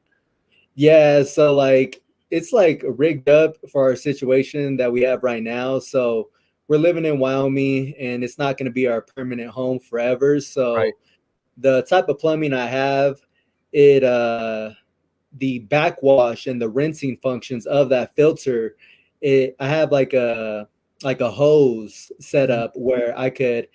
Yeah, so like it's like rigged up for our situation that we have right now. So we're living in Wyoming and it's not going to be our permanent home forever. So Right. the type of plumbing I have, it uh the backwash and the rinsing functions of that filter, it I have like a like a hose set up where I could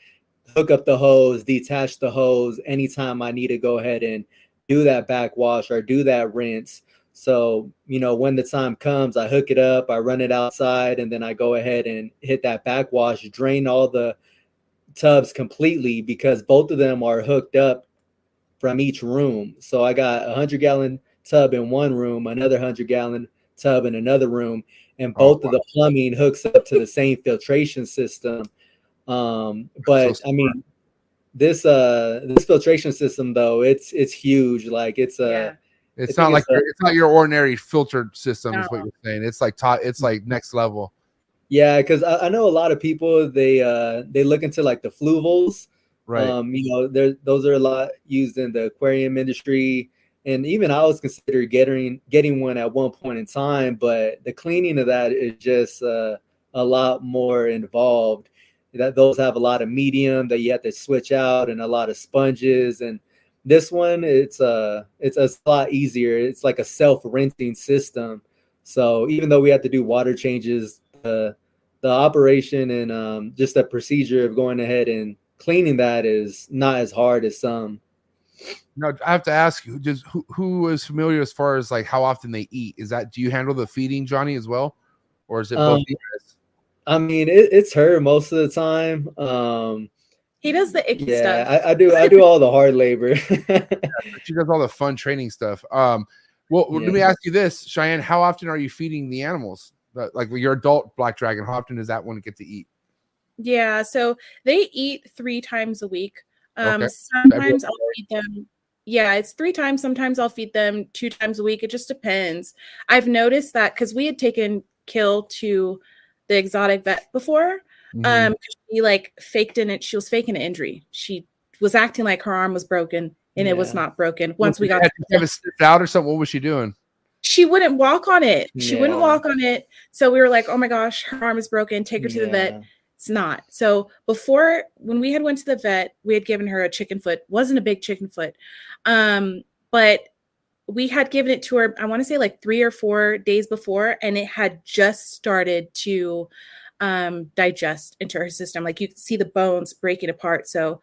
hook up the hose, detach the hose anytime I need to go ahead and do that backwash or do that rinse. So, you know, when the time comes, I hook it up, I run it outside, and then I go ahead and hit that backwash, drain all the tubs completely because both of them are hooked up from each room. So I got a 100 gallon tub in one room, another 100 gallon tub in another room, and Oh, both of the plumbing hooks up to the same filtration system. Um, but so I mean, this uh this filtration system though, it's it's huge. Like it's a yeah. It's not like it's a- it's not your ordinary filtered system, is what you're saying. It's like top. It's like next level. yeah, because I, I know a lot of people they uh they look into like the fluvals. Right. Um, you know, there those are a lot used in the aquarium industry, and even I was considering getting getting one at one point in time, but the cleaning of that is just uh, a lot more involved. That those have a lot of medium that you have to switch out, and a lot of sponges. And this one, it's a it's a lot easier. It's like a self rinsing system. So even though we have to do water changes, the the operation and um, just the procedure of going ahead and cleaning that is not as hard as some. now I have to ask you, just who who is familiar as far as like how often they eat? Is that do you handle the feeding, Johnny, as well, or is it both? Um. I mean, it, it's her most of the time. Um, He does the icky yeah, stuff. I, I do. I do all the hard labor. She does all the fun training stuff. Um, well, let me ask you this, Cheyenne: How often are you feeding the animals? Like- Like your adult black dragon, how often does that one get to eat? Yeah, so they eat three times a week. Um, Okay. sometimes I'll feed them. Yeah, it's three times. Sometimes I'll feed them two times a week. It just depends. I've noticed that because we had taken Kill to the exotic vet before. Mm-hmm. Um, she like faked in it. She was faking an injury. She was acting like her arm was broken, and it was not broken. Once we got, have to have it out or something. What was she doing? she wouldn't walk on it. She wouldn't walk on it. So we were like, "Oh my gosh, her arm is broken. Take her to the vet." It's not so before when we had went to the vet we had given her a chicken foot wasn't a big chicken foot um but we had given it to her i want to say like three or four days before and it had just started to um digest into her system like you could see the bones breaking apart so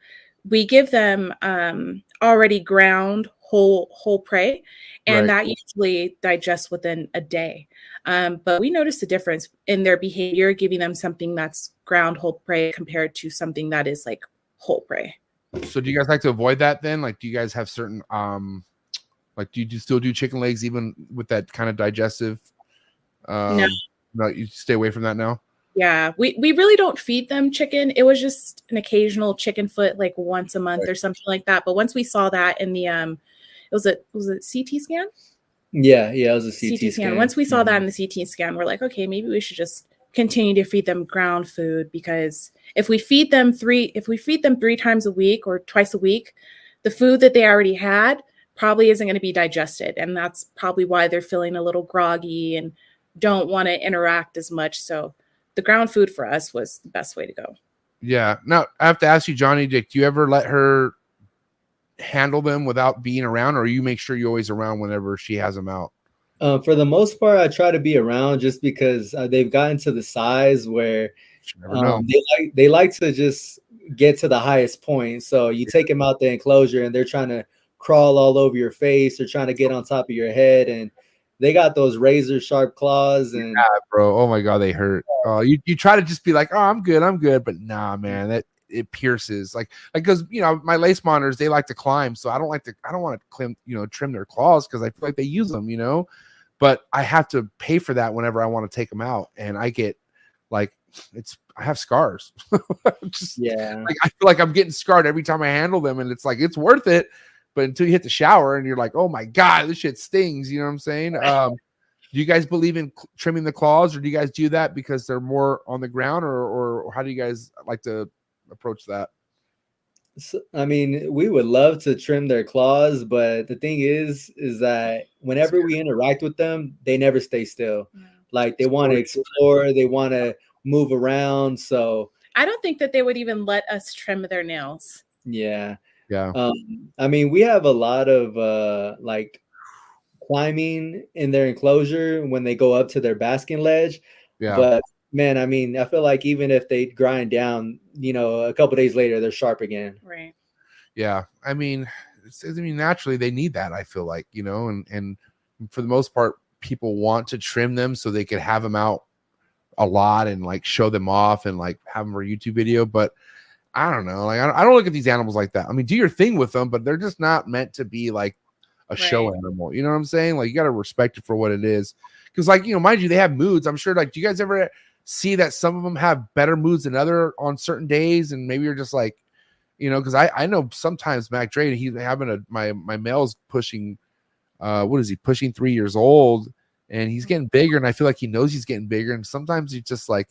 we give them um already ground whole whole prey and Right. that usually digests within a day um, but we notice a difference in their behavior giving them something that's ground whole prey compared to something that is like whole prey So do you guys like to avoid that then? Like, do you guys have certain um, like do you still do chicken legs even with that kind of digestive? Um, No. no, you stay away from that now. Yeah we, we really don't feed them chicken it was just an occasional chicken foot like once a month Right. or something like that but once we saw that in the um it was a was it ct scan Yeah, yeah, it was a CT, CT, scan. Once we saw that in the CT scan, we're like, okay, maybe we should just continue to feed them ground food because if we feed them three, if we feed them three times a week or twice a week, the food that they already had probably isn't going to be digested, and that's probably why they're feeling a little groggy and don't want to interact as much. So, the ground food for us was the best way to go. Yeah. Now I have to ask you, Johnny Dick, do you ever let her handle them without being around, or you make sure you're always around whenever she has them out? Uh, for the most part, I try to be around just because uh, they've gotten to the size where You never know. um, they like they like to just get to the highest point. So you take them out the enclosure and they're trying to crawl all over your face. They're trying to get on top of your head, and they got those razor sharp claws. And Yeah, bro. Oh my god, they hurt. Oh, you, you try to just be like, oh, I'm good, I'm good, but nah, man, that it pierces. Like, like because you know my lace monitors, they like to climb, so I don't like to. I don't want to climb, you know, trim their claws because I feel like they use them, you know. But I have to pay for that whenever I want to take them out, and I get like it's. I have scars. just yeah, like I feel like I'm getting scarred every time I handle them, and it's like it's worth it. But until you hit the shower and you're like, oh my god, this shit stings. You know what I'm saying? Um, do you guys believe in cl- trimming the claws, or do you guys do that because they're more on the ground, or or how do you guys like to approach that? So, I mean, we would love to trim their claws, but the thing is, is that whenever we interact with them, they never stay still. Like they want to explore, they want to move around. So I don't think that they would even let us trim their nails. yeah, Yeah, um, I mean, we have a lot of uh, like climbing in their enclosure when they go up to their basking ledge. yeah. But man, I mean, I feel like even if they grind down, you know, a couple days later, they're sharp again. Right. Yeah, I mean, it's- I mean, naturally they need that. I feel like you know, and and for the most part, people want to trim them so they could have them out a lot and like show them off and like have them for a YouTube video. But I don't know, like I don't, I don't look at these animals like that. I mean, do your thing with them, but they're just not meant to be like a show animal. You know what I'm saying? Like you got to respect it for what it is. Because like you know, mind you, they have moods. I'm sure. Like, do you guys ever see that some of them have better moods than other on certain days, and maybe you're just like, you know, because I I know sometimes Mac Dre he's having a my my male's pushing, uh, what is he pushing three years old, and he's getting bigger, and I feel like he knows he's getting bigger, and sometimes he's just like,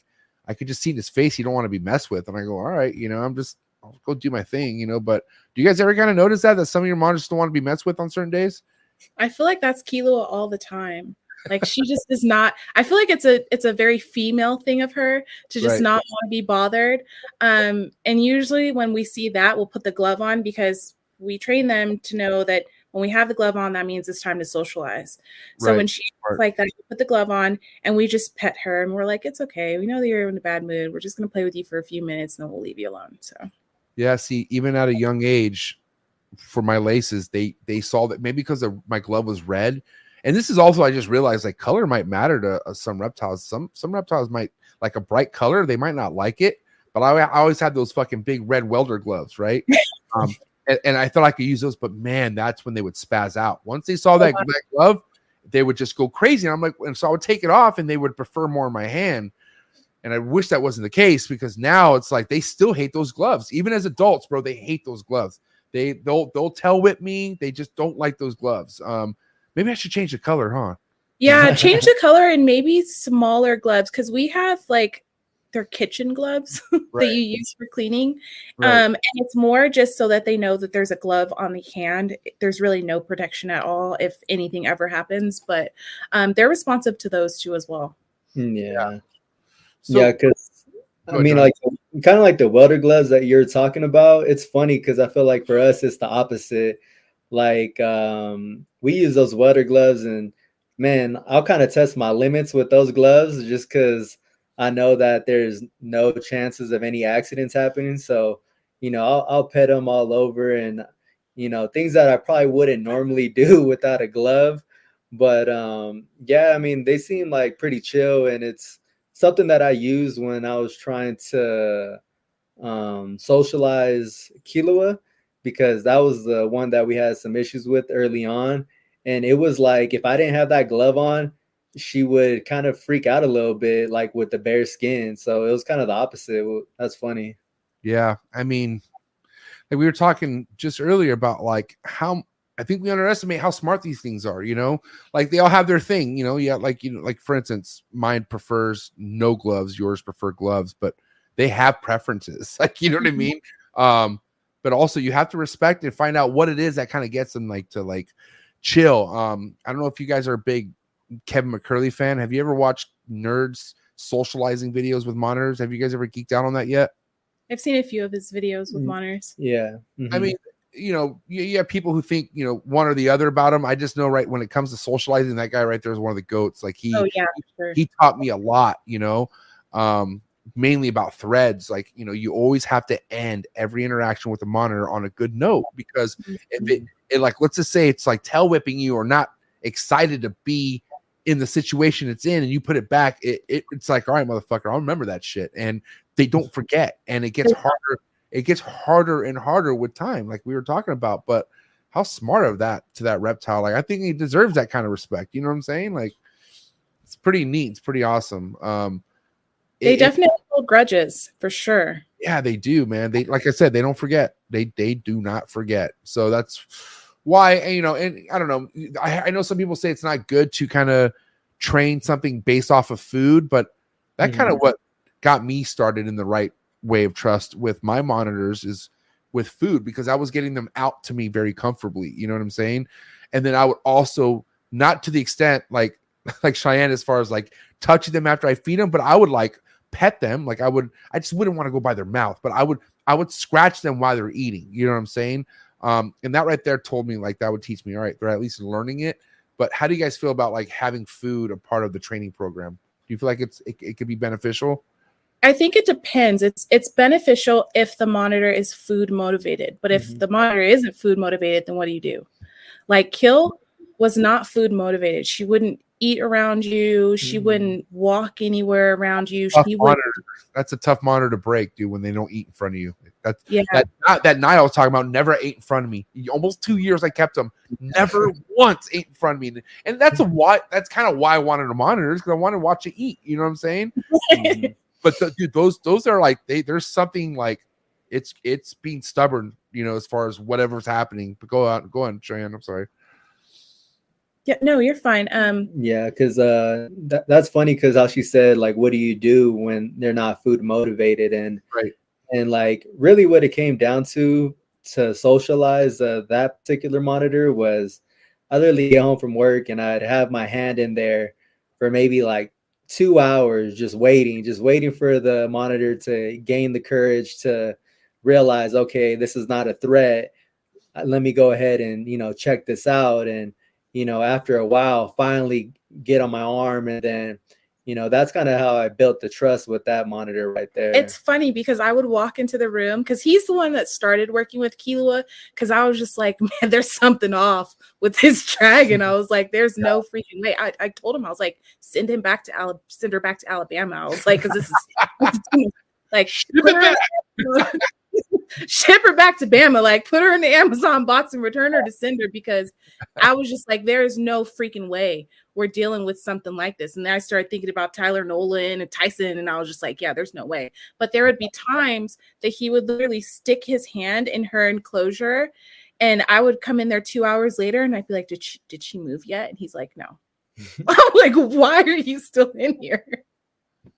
I could just see in his face he don't want to be messed with, and I go, all right, you know, I'm just I'll go do my thing, you know. But do you guys ever kind of notice that that some of your monitors don't want to be messed with on certain days? I feel like that's Kilo all the time. Like she just is not. I feel like it's a it's a very female thing of her to just Right. not want to be bothered. Um, and usually when we see that, we'll put the glove on because we train them to know that when we have the glove on, that means it's time to socialize. So Right. when she's Smart. like that, put the glove on and we just pet her and we're like, it's okay. We know that you're in a bad mood. We're just gonna play with you for a few minutes and then we'll leave you alone. So Yeah, see, even at a young age, for my laces, they they saw that maybe because of my glove was red, and this is also I just realized like color might matter to uh, some reptiles. Some some reptiles might like a bright color, they might not like it. But I, I always had those fucking big red welder gloves, right? um, and, and I thought I could use those, but man, that's when they would spaz out. Once they saw that, that glove, they would just go crazy. And I'm like, and so I would take it off, and they would prefer more in my hand. And I wish that wasn't the case because now it's like they still hate those gloves. Even as adults, bro, they hate those gloves. They they'll they'll tell whip me. They just don't like those gloves. Um, maybe I should change the color, huh? yeah, change the color and maybe smaller gloves because we have like their kitchen gloves Right. that you use for cleaning. Right. Um, and it's more just so that they know that there's a glove on the hand. There's really no protection at all if anything ever happens, but um, they're responsive to those too as well. Mm, Yeah. So- yeah, because I mean, like kind of like the welder gloves that you're talking about. It's funny because I feel like for us it's the opposite. Like um, we use those welder gloves, and man, I'll kind of test my limits with those gloves just because I know that there's no chances of any accidents happening. So you know, I'll, I'll pet them all over, and you know, things that I probably wouldn't normally do without a glove. But um, yeah, I mean, they seem like pretty chill, and it's something that I used when I was trying to um, socialize Kilua because that was the one that we had some issues with early on. And it was like if I didn't have that glove on, she would kind of freak out a little bit, like with the bare skin. So it was kind of the opposite. That's funny. Yeah, I mean, like we were talking just earlier about like how I think we underestimate how smart these things are. You know, like they all have their thing. You know, yeah, like you know, like for instance, mine prefers no gloves, yours prefer gloves, but they have preferences. Like you know what I mean. Um, but also you have to respect and find out what it is that kind of gets them like to like chill. Um, I don't know if you guys are big Kevin McCurley fan. Have you ever watched nerds socializing videos with monitors? Have you guys ever geeked out on that yet? I've seen a few of his videos with Mm. monitors. Yeah. I Mhm. mean, you know, you, you have people who think you know one or the other about him. I just know right when it comes to socializing, that guy right there is one of the goats. Like he Oh yeah, for sure. he taught me a lot. You know, um, mainly about threads. Like you know, you always have to end every interaction with the monitor on a good note because if it, it like let's just say it's like tail whipping you or not excited to be in the situation it's in and you put it back it, it it's like all right motherfucker i'll remember that shit and they don't forget and it gets harder it gets harder and harder with time like we were talking about but how smart of that to that reptile like i think he deserves that kind of respect you know what i'm saying like it's pretty neat it's pretty awesome um they it- it- definitely hold grudges for sure. yeah, they do, man. They like I said, they don't forget. They they do not forget. So that's why you know, and I don't know. I, I know some people say it's not good to kind of train something based off of food, but that kind of mm-hmm. what got me started in the right way of trust with my monitors is with food because I was getting them out to me very comfortably. You know what I'm saying? And then I would also not to the extent like like Cheyenne as far as like touching them after I feed them, but I would like pet them. Like I would, I just wouldn't want to go by their mouth, but I would, I would scratch them while they're eating. You know what I'm saying? Um, and that right there told me like that would teach me. All right, they're at least learning it. But how do you guys feel about like having food a part of the training program? Do you feel like it's it, it could be beneficial? I think it depends. It's it's beneficial if the monitor is food motivated, but if Mhm. the monitor isn't food motivated, then what do you do? Like Kill was not food motivated. She wouldn't eat around you. She Mhm. wouldn't walk anywhere around you. Tough She would monitor. That's a tough monitor to break, dude. When they don't eat in front of you. That's yeah. that that, night I was talking about never ate in front of me. Almost two years I kept them, never once ate in front of me, and that's a why. That's kind of why I wanted a monitor because I wanted to watch it eat. You know what I'm saying? But the, dude, those those are like they. There's something like it's it's being stubborn. You know, as far as whatever's happening. But go out, go on, Cheyenne. I'm sorry. Yeah, no, you're fine. Um, Yeah, because uh, that, that's funny because how she said like, what do you do when they're not food motivated and Right. and like really what it came down to to socialize uh, that particular monitor was I literally get home from work and I'd have my hand in there for maybe like two hours just waiting, just waiting for the monitor to gain the courage to realize, okay, this is not a threat. Uh, Let me go ahead and you know check this out and you know, after a while, finally get on my arm. And then, you know, that's kind of how I built the trust with that monitor right there. it's funny because I would walk into the room because he's the one that started working with Kilua. Because I was just like, man, there's something off with this dragon. I was like, there's no freaking way. I, I told him I was like, send him back to Alabama, send her back to Alabama. I was like, because this is, this is too much. like ship her back to Bama. Like put her in the Amazon box and return her to sender because I was just like, there is no freaking way we're dealing with something like this. And then I started thinking about Tyler Nolan and Tyson, and I was just like, yeah, there's no way. But there would be times that he would literally stick his hand in her enclosure, and I would come in there two hours later, and I'd be like, did she, did she move yet? And he's like, no. I'm like, why are you still in here?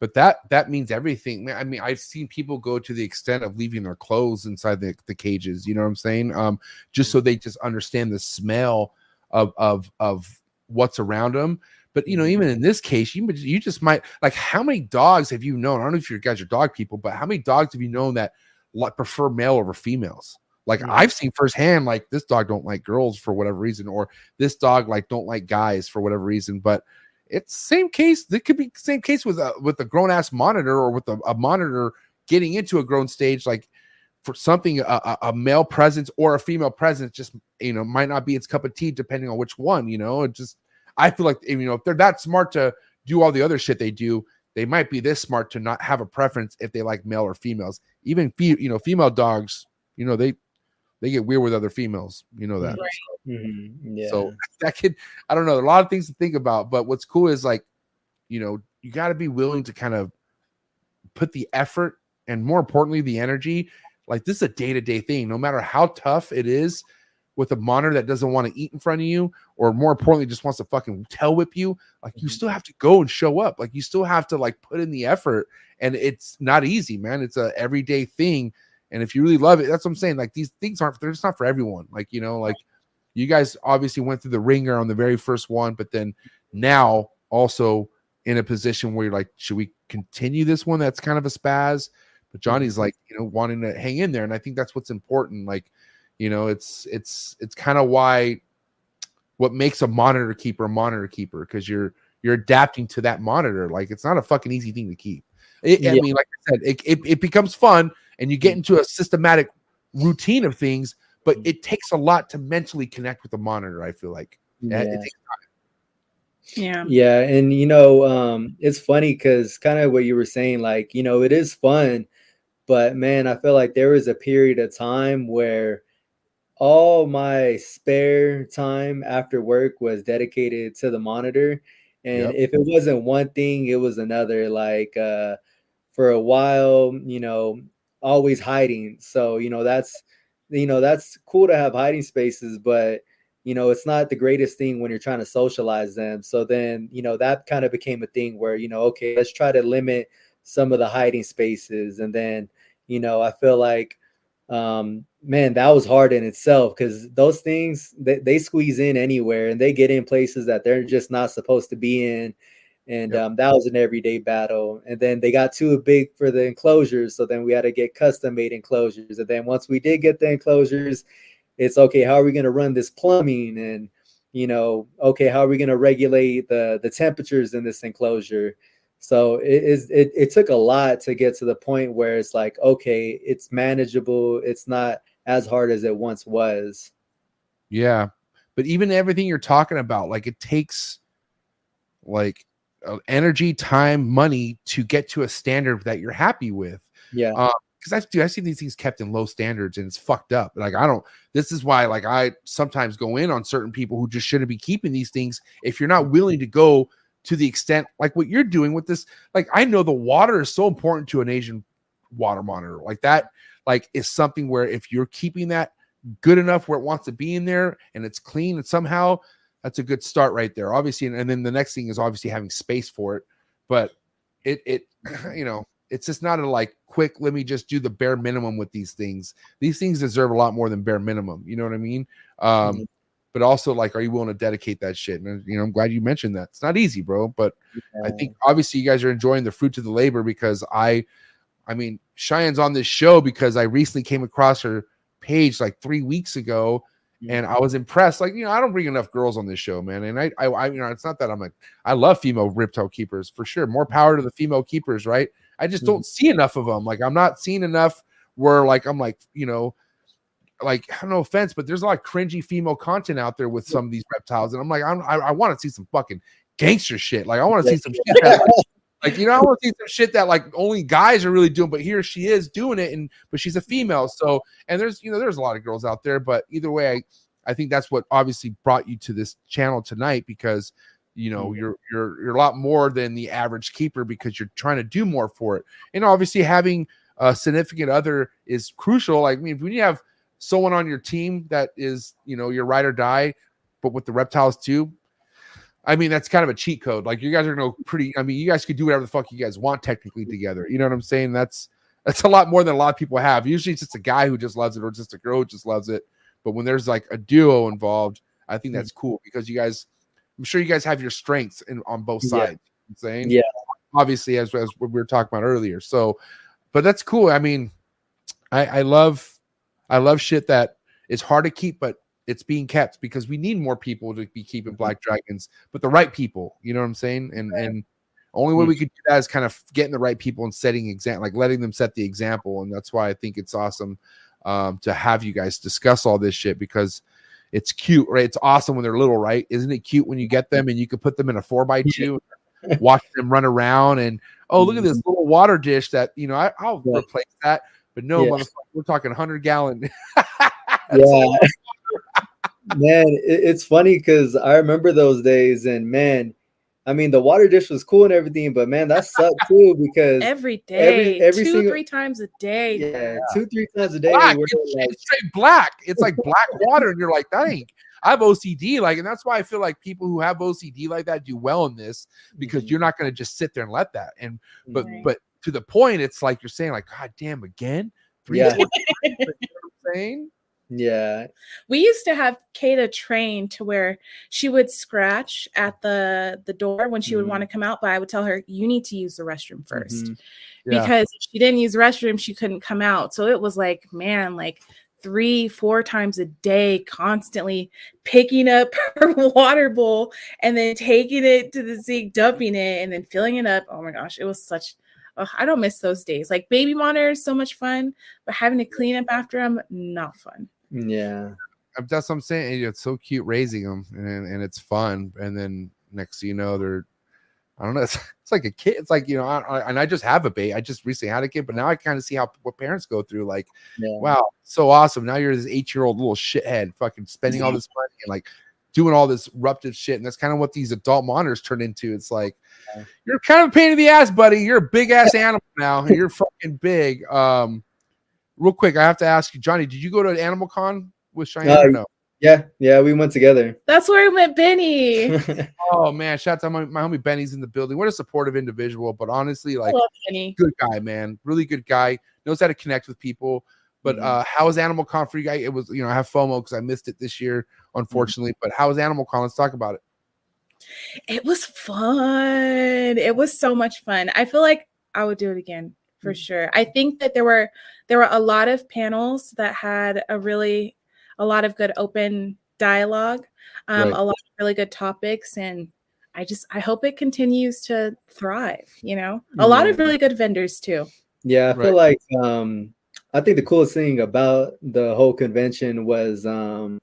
But that that means everything. I mean i've seen people go to the extent of leaving their clothes inside the, the cages you know what i'm saying? Um just so mm-hmm. they just understand the smell of of of what's around them but you know mm-hmm. even in this case you you just might like how many dogs have you known? I don't know if you guys are dog people but how many dogs have you known that like prefer male over females? Like Yeah. i've seen firsthand like this dog don't like girls for whatever reason or this dog like don't like guys for whatever reason but it's same case. It could be same case with a with a grown ass monitor or with a, a monitor getting into a grown stage. Like for something, a, a, male presence or a female presence just you know might not be its cup of tea depending on which one. You know, it just I feel like you know if they're that smart to do all the other shit they do, they might be this smart to not have a preference if they like male or females. Even fe- you know female dogs, you know they they get weird with other females. You know that. Right. Mhm, yeah. So that could, I don't know, there are a lot of things to think about. But what's cool is like, you know, you got to be willing to kind of put the effort and more importantly, the energy. Like this is a day to day thing, no matter how tough it is with a monitor that doesn't want to eat in front of you, or more importantly, just wants to fucking tail whip you. Like you Mhm. still have to go and show up. Like you still have to like put in the effort. And it's not easy, man. It's a everyday thing. And if you really love it, that's what I'm saying. Like these things aren't, they're just not for everyone. Like, you know, like you guys obviously went through the ringer on the very first one, but then now also in a position where you're like, should we continue this one? That's kind of a spaz. But mm-hmm. Johnny's like, you know, wanting to hang in there. And I think that's what's important. Like, you know, it's it's it's kind of why what makes a monitor keeper a monitor keeper, because you're you're adapting to that monitor. Like it's not a fucking easy thing to keep. It, I mean, like I said, it, it, it becomes fun and you get into a systematic routine of things, but it takes a lot to mentally connect with the monitor. I feel like yeah. it takes Yeah. Yeah, and you know, um, it's funny because kind of what you were saying, like, you know, it is fun, but man, I feel like there was a period of time where all my spare time after work was dedicated to the monitor. And Yep. if it wasn't one thing, it was another. Like uh for a while, you know, always hiding. So, you know, that's you know, that's cool to have hiding spaces, but you know, it's not the greatest thing when you're trying to socialize them. So then, you know, that kind of became a thing where, you know, okay, let's try to limit some of the hiding spaces. And then, you know, I feel like, um, man, that was hard in itself because those things they, they squeeze in anywhere and they get in places that they're just not supposed to be in. And Yep. um, that was an everyday battle. And then they got too big for the enclosures. So then we had to get custom made enclosures. And then once we did get the enclosures, it's okay how are we going to run this plumbing and you know okay how are we going to regulate the the temperatures in this enclosure So it is it, it took a lot to get to the point where it's like, okay, it's manageable. It's not as hard as it once was. Yeah. But even everything you're talking about, like it takes like energy, time, money to get to a standard that you're happy with. Yeah. Uh, because I do I see these things kept in low standards and it's fucked up. Like I don't this is why like I sometimes go in on certain people who just shouldn't be keeping these things if you're not willing to go to the extent like what you're doing with this. Like I know the water is so important to an Asian water monitor. Like that like is something where if you're keeping that good enough where it wants to be in there and it's clean and somehow that's a good start right there. Obviously, and, and then the next thing is obviously having space for it. But it it you know it's just not a like quick let me just do the bare minimum with these things these things deserve a lot more than bare minimum you know what i mean um Mhm. but also like are you willing to dedicate that shit and you know i'm glad you mentioned that it's not easy bro but i think obviously you guys are enjoying the fruits of the labor because i i mean cheyenne's on this show because i recently came across her page like three weeks ago and mm-hmm. I was impressed. Like, you know, I don't bring enough girls on this show, man. And I, I, I you know, it's not that I'm like, I love female riptail keepers for sure. More power to the female keepers, right? I just don't mm-hmm. see enough of them. Like, I'm not seeing enough where, like, I'm like, you know, like, no offense, but there's a lot of cringy female content out there with some of these reptiles, and I'm like, I'm, I, I want to see some fucking gangster shit. Like, I want to see some shit like, you know, I want to see some shit that like only guys are really doing, but here she is doing it, and but she's a female, so and there's you know there's a lot of girls out there, but either way, I I think that's what obviously brought you to this channel tonight because you know Mhm. you're you're you're a lot more than the average keeper because you're trying to do more for it, and obviously having a significant other is crucial. Like I mean, when you have someone on your team that is you know your ride or die, but with the reptiles too. I mean, that's kind of a cheat code. Like you guys are gonna go pretty. I mean, you guys could do whatever the fuck you guys want technically together. You know what I'm saying? That's that's a lot more than a lot of people have. Usually, it's just a guy who just loves it, or just a girl who just loves it. But when there's like a duo involved, I think mm-hmm. that's cool because you guys, I'm sure you guys have your strengths in on both Yeah. sides. You know what I'm saying, Yeah. obviously, as as we were talking about earlier. So, but that's cool. I mean, I I love I love shit that is hard to keep, but it's being kept because we need more people to be keeping mm-hmm. black dragons, but the right people. You know what I'm saying? And and only way we mm-hmm. could do that is kind of getting the right people and setting example, like letting them set the example. And that's why I think it's awesome um, to have you guys discuss all this shit because it's cute, right? It's awesome when they're little, right? Isn't it cute when you get them and you can put them in a four by two, watch them run around and oh look at this mm-hmm. little water dish that you know I, I'll Yeah. replace that. But no, Yeah. motherfucker, we're talking hundred gallon. yeah man it, it's funny because i remember those days and man i mean the water dish was cool and everything but man that sucked too because Every day, every two, single- three times a day. yeah, two three times a day black. we're It's, like, it's straight black. It's like black water, and you're like, that ain't. I have OCD, like, and that's why I feel like people who have OCD like that do well in this because Mhm. you're not going to just sit there and let that. And but Right. but to the point, it's like you're saying, like, God damn, again, three, Yeah. four times, you know saying? Yeah We used to have Kata trained to where she would scratch at the the door when she would Mhm. want to come out, but I would tell her, "You need to use the restroom 1st Mhm. Yeah. because if she didn't use the restroom, she couldn't come out. So it was like, man, like three, four times a day, constantly picking up her water bowl and then taking it to the sink, dumping it, and then filling it up. Oh my gosh, it was such. ugh, I don't miss those days. Like baby monitor is so much fun, but having to clean up after them, not fun. Yeah That's what I'm saying. It's so cute raising them, and and it's fun. And then next thing you know, they're I don't know. It's, it's like a kid. It's like you know, I, I, and I just have a baby. I just recently had a kid, but now I kind of see how what parents go through. Like, yeah wow, so awesome. Now you're this eight year old little shithead, fucking spending all this money and like doing all this disruptive shit. And that's kind of what these adult monitors turn into. It's like you're kind of a pain in the ass, buddy. You're a big ass animal now. You're fucking big. Um, real quick, I have to ask you, Johnny, did you go to Animal Con with Cheyenne? Uh, or no? yeah yeah we went together That's where I met Benny. Oh man, shout out to my, my homie Benny's in the building. What a supportive individual, but honestly, like Benny. good guy, man. Really good guy. Knows how to connect with people. But Mhm. uh how was Animal Con for you guys? It was, you know, I have FOMO because I missed it this year, unfortunately. But how was Animal Con? Let's talk about it. It was fun. It was so much fun. I feel like I would do it again for Mm. sure. I think that there were there were a lot of panels that had a really a lot of good open dialogue, um, Right. a lot of really good topics, and I just I hope it continues to thrive. You know, a lot of really good vendors too. Yeah, I Right. feel like um I think the coolest thing about the whole convention was um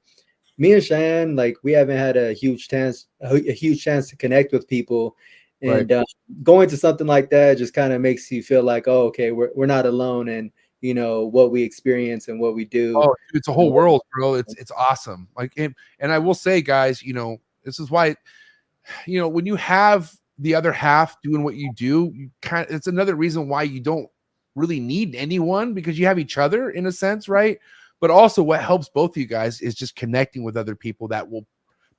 me and Cheyenne, like we haven't had a huge chance a huge chance to connect with people. Right. And uh, going to something like that just kind of makes you feel like, oh, okay, we're we're not alone and you know what we experience and what we do. Oh, it's a whole world, bro. It's it's awesome. Like, and, and I will say, guys, you know, this is why, you know, when you have the other half doing what you do, you kind of it's another reason why you don't really need anyone because you have each other in a sense, right? But also, what helps both of you guys is just connecting with other people that will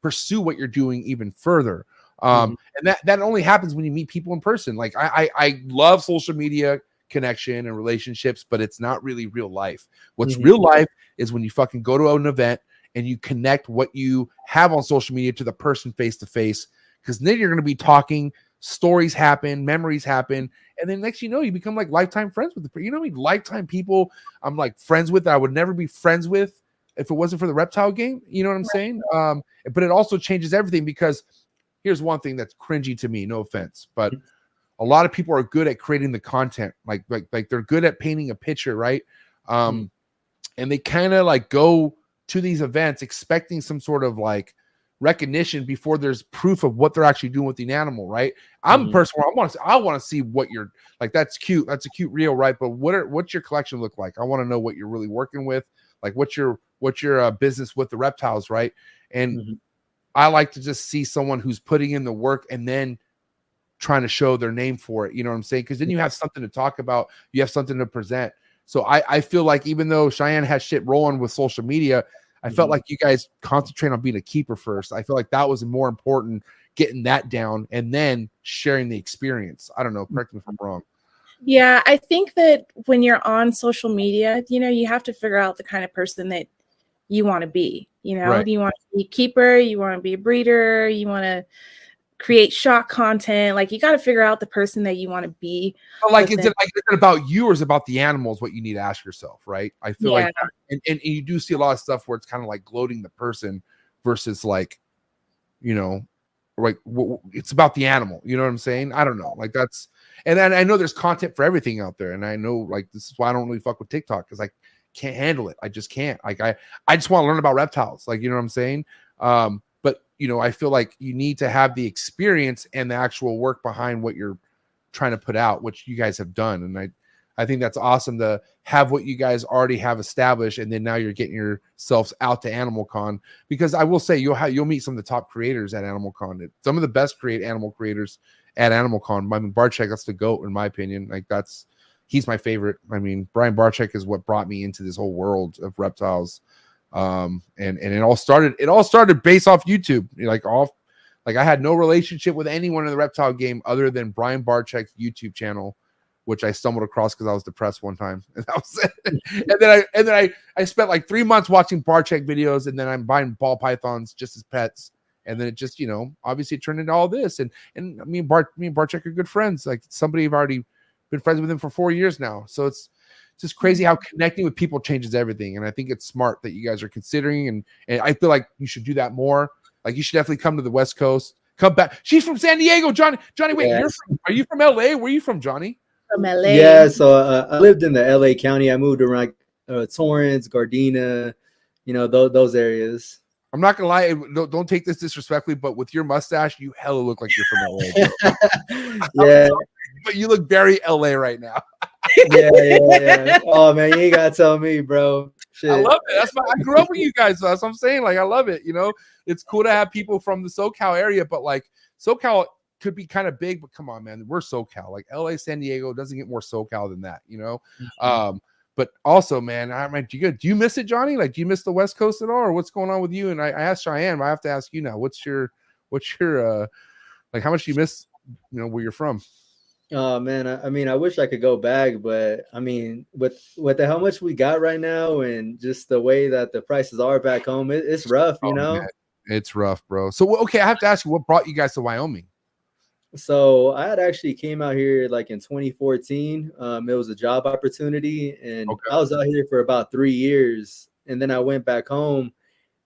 pursue what you're doing even further. Um, and that that only happens when you meet people in person. Like I, I I love social media connection and relationships, but it's not really real life. What's Mhm. real life is when you fucking go to an event and you connect what you have on social media to the person face to face. Because then you're going to be talking, stories happen, memories happen, and then next you know you become like lifetime friends with the. You know, what I mean, lifetime people I'm like friends with that I would never be friends with if it wasn't for the reptile game. You know what I'm saying? Um, but it also changes everything because here's one thing that's cringy to me. No offense, but a lot of people are good at creating the content. Like like like they're good at painting a picture, right? Um, and they kind of like go to these events expecting some sort of like recognition before there's proof of what they're actually doing with the animal, right? I'm a Mhm. person where I want to I want to see what you're like. That's cute. That's a cute reel, right? But what are what's your collection look like? I want to know what you're really working with. Like what's your what's your uh, business with the reptiles, right? And Mhm. I like to just see someone who's putting in the work and then trying to show their name for it. You know what I'm saying? Because then you have something to talk about. You have something to present. So I, I feel like even though Cheyenne has shit rolling with social media, I felt Mhm. like you guys concentrate on being a keeper first. I feel like that was more important, getting that down and then sharing the experience. I don't know. Correct me if I'm wrong. Yeah, I think that when you're on social media, you know, you have to figure out the kind of person that you want to be. You know, Right. do you want to be a keeper? You want to be a breeder? You want to create shock content? Like, you got to figure out the person that you want to be. But like, is it like is it about you or is it about the animals? What you need to ask yourself, right? I feel like, and, and, and you do see a lot of stuff where it's kind of like gloating the person versus like, you know, like it's about the animal. You know what I'm saying? I don't know. Like that's, and then I know there's content for everything out there, and I know like this is why I don't really fuck with TikTok because I can't handle it. I just can't. Like I, I just want to learn about reptiles. Like you know what I'm saying? Um, but you know, I feel like you need to have the experience and the actual work behind what you're trying to put out, which you guys have done. And I, I think that's awesome to have what you guys already have established, and then now you're getting yourselves out to Animal Con. Because I will say you'll have you'll meet some of the top creators at Animal Con. Some of the best create animal creators at Animal Con. I mean, Barczyk, that's the goat in my opinion. Like that's he's my favorite. I mean, Brian Barczyk is what brought me into this whole world of reptiles. Um, and and it all started. It all started based off YouTube. Like off, like I had no relationship with anyone in the reptile game other than Brian Barczyk's YouTube channel, which I stumbled across because I was depressed one time, and that was it. and then I and then I I spent like three months watching Barczyk videos, and then I'm buying ball pythons just as pets. And then it just, you know, obviously it turned into all this. And and me and Bart, me and Barczyk are good friends. Like somebody I've already been friends with him for four years now. So it's it's just crazy how connecting with people changes everything. And I think it's smart that you guys are considering. And and I feel like you should do that more. Like you should definitely come to the West Coast. Come back. She's from San Diego, Johnny. Johnny, wait, you're from, are you from LA? Where are you from, Johnny? From LA. Yeah, so uh, I lived in the LA County. I moved around uh, Torrance, Gardena, you know, those those areas. I'm not gonna lie, don't, don't take this disrespectfully, but with your mustache, you hella look like you're from LA. yeah, but you look very LA right now. yeah, yeah, yeah. Oh man, you gotta tell me, bro. Shit. I love it. That's my I grew up with you guys. So that's what I'm saying. Like, I love it. You know, it's cool to have people from the SoCal area, but like SoCal could be kind of big, but come on, man. We're SoCal. Like LA, San Diego doesn't get more SoCal than that, you know? Um, but also, man, I mean, do you do you miss it, Johnny? Like, do you miss the West Coast at all, or what's going on with you? And I, I asked Cheyenne, I have to ask you now. What's your what's your uh like how much do you miss you know where you're from? Oh man, I, I mean, I wish I could go back, but I mean, with with the how much we got right now, and just the way that the prices are back home, it, it's rough, you Oh, know. man, it's rough, bro. So okay, I have to ask you, what brought you guys to Wyoming? So I had actually came out here like in 2014. Um, it was a job opportunity, and Okay. I was out here for about three years, and then I went back home.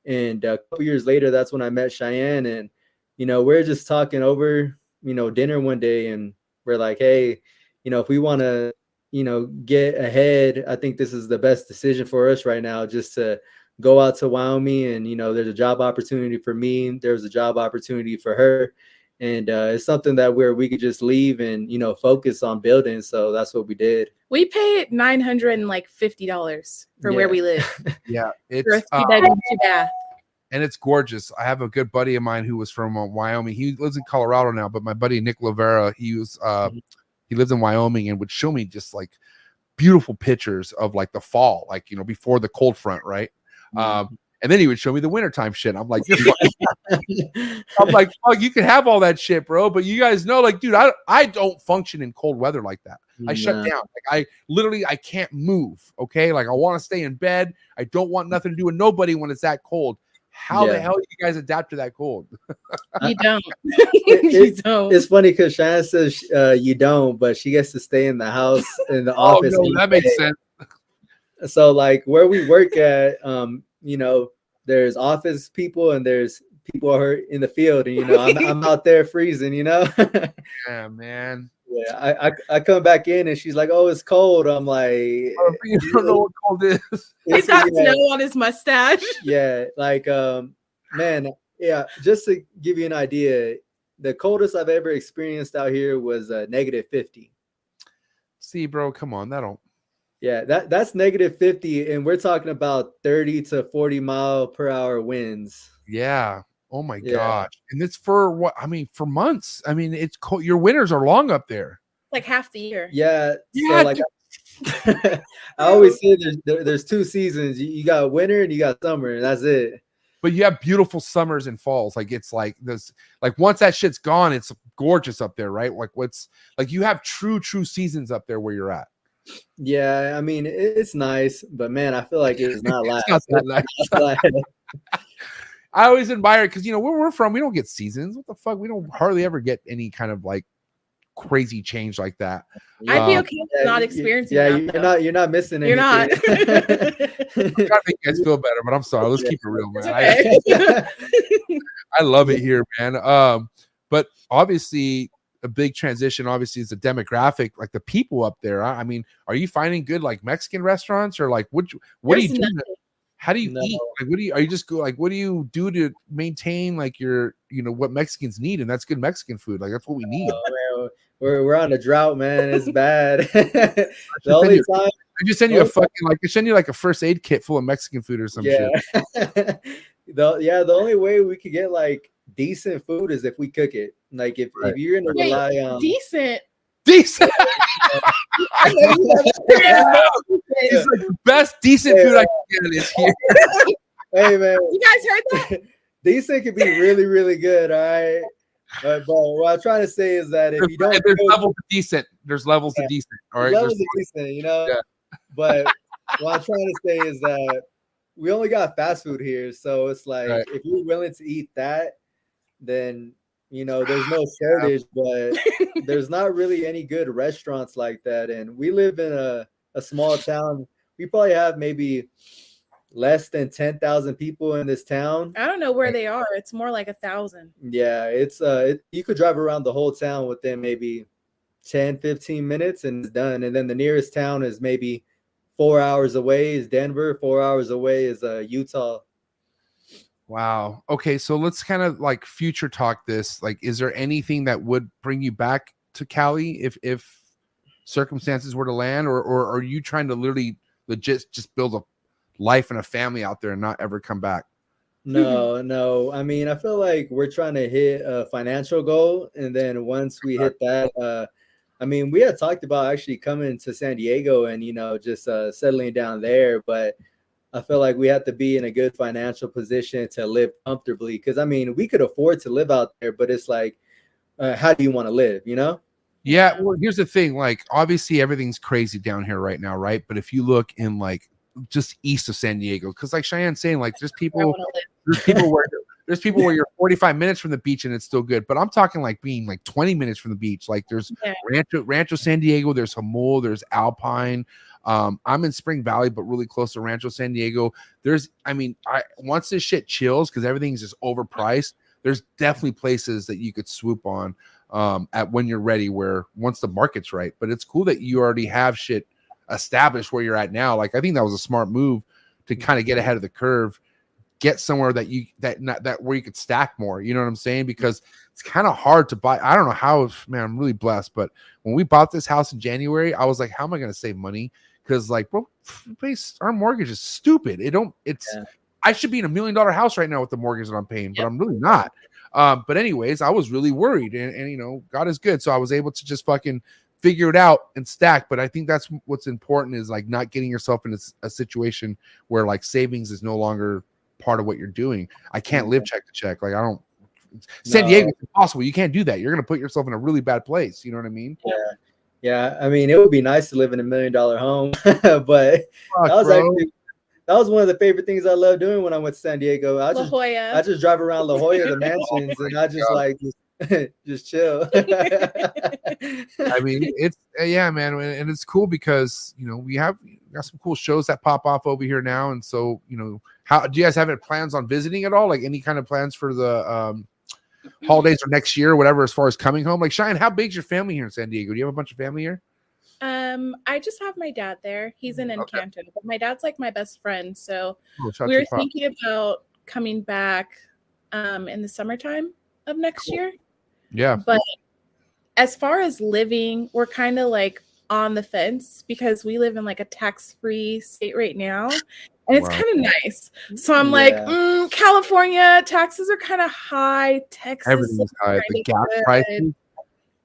And a couple years later, that's when I met Cheyenne, and you know, we're just talking over, you know, dinner one day, and we're like, hey, you know, if we want to, you know, get ahead, I think this is the best decision for us right now, just to go out to Wyoming, and you know, there's a job opportunity for me, there's a job opportunity for her, and uh, it's something that where we could just leave and you know focus on building. So that's what we did. We paid nine hundred and like fifty dollars for where we live Yeah, for a it's three uh, bedroom, two bath. And it's gorgeous. I have a good buddy of mine who was from uh, Wyoming. He lives in Colorado now, but my buddy Nick Lavera, he was uh, Mhm. he lives in Wyoming and would show me just like beautiful pictures of like the fall, like you know before the cold front, right? Um, and then he would show me the wintertime shit. I'm like, I'm like, you can have all that shit, bro. But you guys know, like, dude, I I don't function in cold weather like that. I shut down. Like I literally I can't move. Okay. Like I want to stay in bed. I don't want nothing to do with nobody when it's that cold. How the hell do you guys adapt to that cold? You don't. You it- don't. It's funny because Shannon says uh, you don't, but she gets to stay in the house in the Oh office. no, each that makes sense. So like where we work at, um, you know, there's office people and there's people are in the field, and you know, I'm, I'm out there freezing. You know, Yeah, man. Yeah. I, I I come back in and she's like, "Oh, it's cold." I'm like, You don't know what cold is. He's "It's- got yeah, snow on his mustache. yeah, like um, man, yeah. Just to give you an idea, the coldest I've ever experienced out here was uh, negative fifty. See, bro, come on. That don't Yeah, that that's negative 50, and we're talking about 30 to 40 mile per hour winds. yeah. Oh my Yeah. gosh. And it's for what I mean, for months. I mean, it's cold. Your winters are long up there. Like half the year. Yeah, Yeah, so like I always say there's there, there's two seasons. You, you got winter and you got summer, and that's it. but you have beautiful summers and falls. Like it's like this, like once that shit's gone, it's gorgeous up there, right? Like what's like you have true, true seasons up there where you're at. Yeah, I mean it's nice, but man, I feel like it's not last. It's not that nice. I always admire it because you know where we're from, we don't get seasons. What the fuck? We don't hardly ever get any kind of like crazy change like that. I'd be Um, okay with Yeah, not you- experiencing Yeah, that. you're though. not you're not missing it. You're not. I'm trying to make you guys feel better, but I'm sorry. Let's keep it real, man. It's I, okay. I love it here, man. Um, but obviously a big transition obviously is the demographic, like the people up there. I I mean, are you finding good like Mexican restaurants or like what you- what do you There's do? nothing. How do you No. eat? Like, what do you are you just go like what do you do to maintain like your you know what Mexicans need? And that's good Mexican food. Like that's what we need. Oh, man, we're we're on a drought, man. It's bad. the only you- time I just send you a Oh. fucking like I send you like a first aid kit full of Mexican food or some yeah. shit. the yeah, the only way we could get like decent food is if we cook it. Like if, Right. if you're gonna Wait, rely on Decent. Decent. It's like the best decent food I can get is here. hey man, You guys heard that? decent can be really, really good, all right. But, but what I'm trying to say is that if There's, you don't there's cook, levels of decent. There's levels of decent. All right. levels There's- are decent, you know. Yeah. But what I'm trying to say is that we only got fast food here, so it's like Right. if you're willing to eat that, then you know there's no shortage. But there's not really any good restaurants like that, and we live in a a small town. We probably have maybe less than ten thousand people in this town. I don't know where they are. It's more like a thousand. Yeah, it's uh it, you could drive around the whole town within maybe 10 15 minutes and it's done. And then the nearest town is maybe 4 hours away is Denver, 4 hours away is uh Utah. Wow. Okay, so let's kind of like future talk this. Like, is there anything that would bring you back to Cali if if circumstances were to land, or or are you trying to literally legit just build a life and a family out there and not ever come back? No, no. I mean, I feel like we're trying to hit a financial goal and then once we hit that uh I mean, we had talked about actually coming to San Diego and you know just uh settling down there, but I feel like we have to be in a good financial position to live comfortably because I mean, we could afford to live out there, but it's like uh, how do you want to live, you know? Yeah, well, here's the thing. Like, obviously, everything's crazy down here right now, right? But if you look in like just east of San Diego, because like Cheyenne's saying, like there's people, there's people where there's people where you're 45 minutes from the beach and it's still good. But I'm talking like being like 20 minutes from the beach. Like there's Yeah. Rancho Rancho San Diego, there's Jamul, there's Alpine. Um, I'm in Spring Valley, but really close to Rancho San Diego. There's, I mean, I once this shit chills because everything's just overpriced. there's definitely places that you could swoop on um, at when you're ready, where once the market's right. But it's cool that you already have shit established where you're at now. Like I think that was a smart move to kind of get ahead of the curve, get somewhere that you that not that where you could stack more. You know what I'm saying? Because it's kind of hard to buy. I don't know how. Man, I'm really blessed. But when we bought this house in January, I was like, how am I going to save money? Because like, bro, our mortgage is stupid. It don't. It's. Yeah. I should be in a million dollar house right now with the mortgage that I'm paying, but I'm really not. Um, but anyways, I was really worried, and, and you know, God is good, so I was able to just fucking figure it out and stack. But I think that's what's important is like not getting yourself in a, a situation where like savings is no longer part of what you're doing. I can't live check to check. Like I don't. San no. Diego is impossible. You can't do that. You're gonna put yourself in a really bad place. You know what I mean? Yeah. Yeah, I mean, it would be nice to live in a million dollar home, but Fuck, that was bro. actually that was one of the favorite things I love doing when I went to San Diego. I just I just drive around La Jolla, the mansions, oh and I oh just God. like just, just chill. I mean, it's uh, yeah, man, and it's cool because you know we have got some cool shows that pop off over here now, and so you know, how do you guys have any plans on visiting at all? Like any kind of plans for the um holidays or next year, or whatever, as far as coming home? Like Cheyenne, how big's your family here in San Diego? Do you have a bunch of family here? Um, I just have my dad there. He's in Encanto, okay. but my dad's like my best friend. So oh, we are thinking about coming back um in the summertime of next cool. year. Yeah. But as far as living, we're kind of like on the fence because we live in like a tax-free state right now. And it's wow. kind of nice. So I'm yeah. like, mm, California taxes are kind of high. Texas everything's high. The gas prices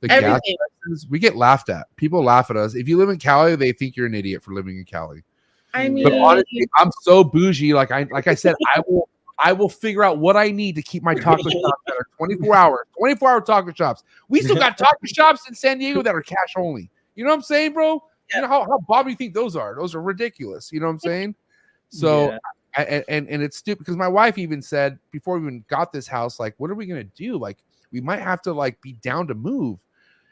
the gas prices, we get laughed at. People laugh at us. If you live in Cali, they think you're an idiot for living in Cali. I mean, but honestly, I'm so bougie. Like I, like I said, I will, I will figure out what I need to keep my taco shops that are 24 hours, 24 hour taco shops. We still got taco shops in San Diego that are cash only. You know what I'm saying, bro? You know how how Bobby you think those are? Those are ridiculous. You know what I'm saying? So. Yeah. I, and and it's stupid because my wife even said before we even got this house, like, what are we gonna do? Like, we might have to like be down to move.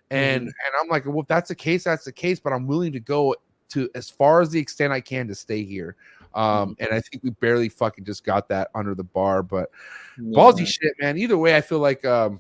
And mm-hmm. and I'm like, well, if that's the case, that's the case. But I'm willing to go to as far as the extent I can to stay here. Um, mm-hmm. and I think we barely fucking just got that under the bar. But yeah. ballsy shit, man. Either way, I feel like um,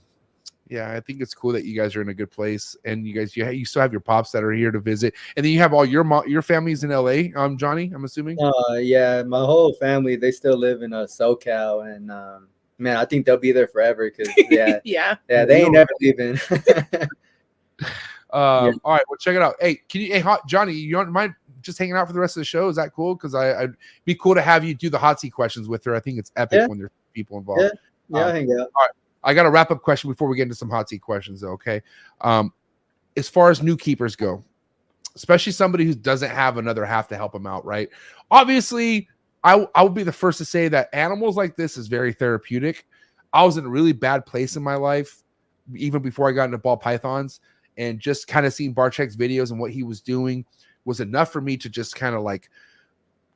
yeah, I think it's cool that you guys are in a good place, and you guys you, you still have your pops that are here to visit, and then you have all your mo- your families in L.A. Um, Johnny, I'm assuming. Uh, yeah, my whole family they still live in uh, SoCal, and um, man, I think they'll be there forever because yeah, yeah, yeah, they ain't never leaving. Um, yeah. All right, well, check it out. Hey, can you, hey, hot Johnny, you don't mind just hanging out for the rest of the show? Is that cool? Because I, would be cool to have you do the hot seat questions with her. I think it's epic yeah. when there's people involved. Yeah, yeah, um, hang out. All right, I got a wrap up question before we get into some hot seat questions, though. Okay, um, as far as new keepers go, especially somebody who doesn't have another half to help them out, right? Obviously, I I would be the first to say that animals like this is very therapeutic. I was in a really bad place in my life, even before I got into ball pythons and just kind of seeing Barczyk's videos and what he was doing was enough for me to just kind of like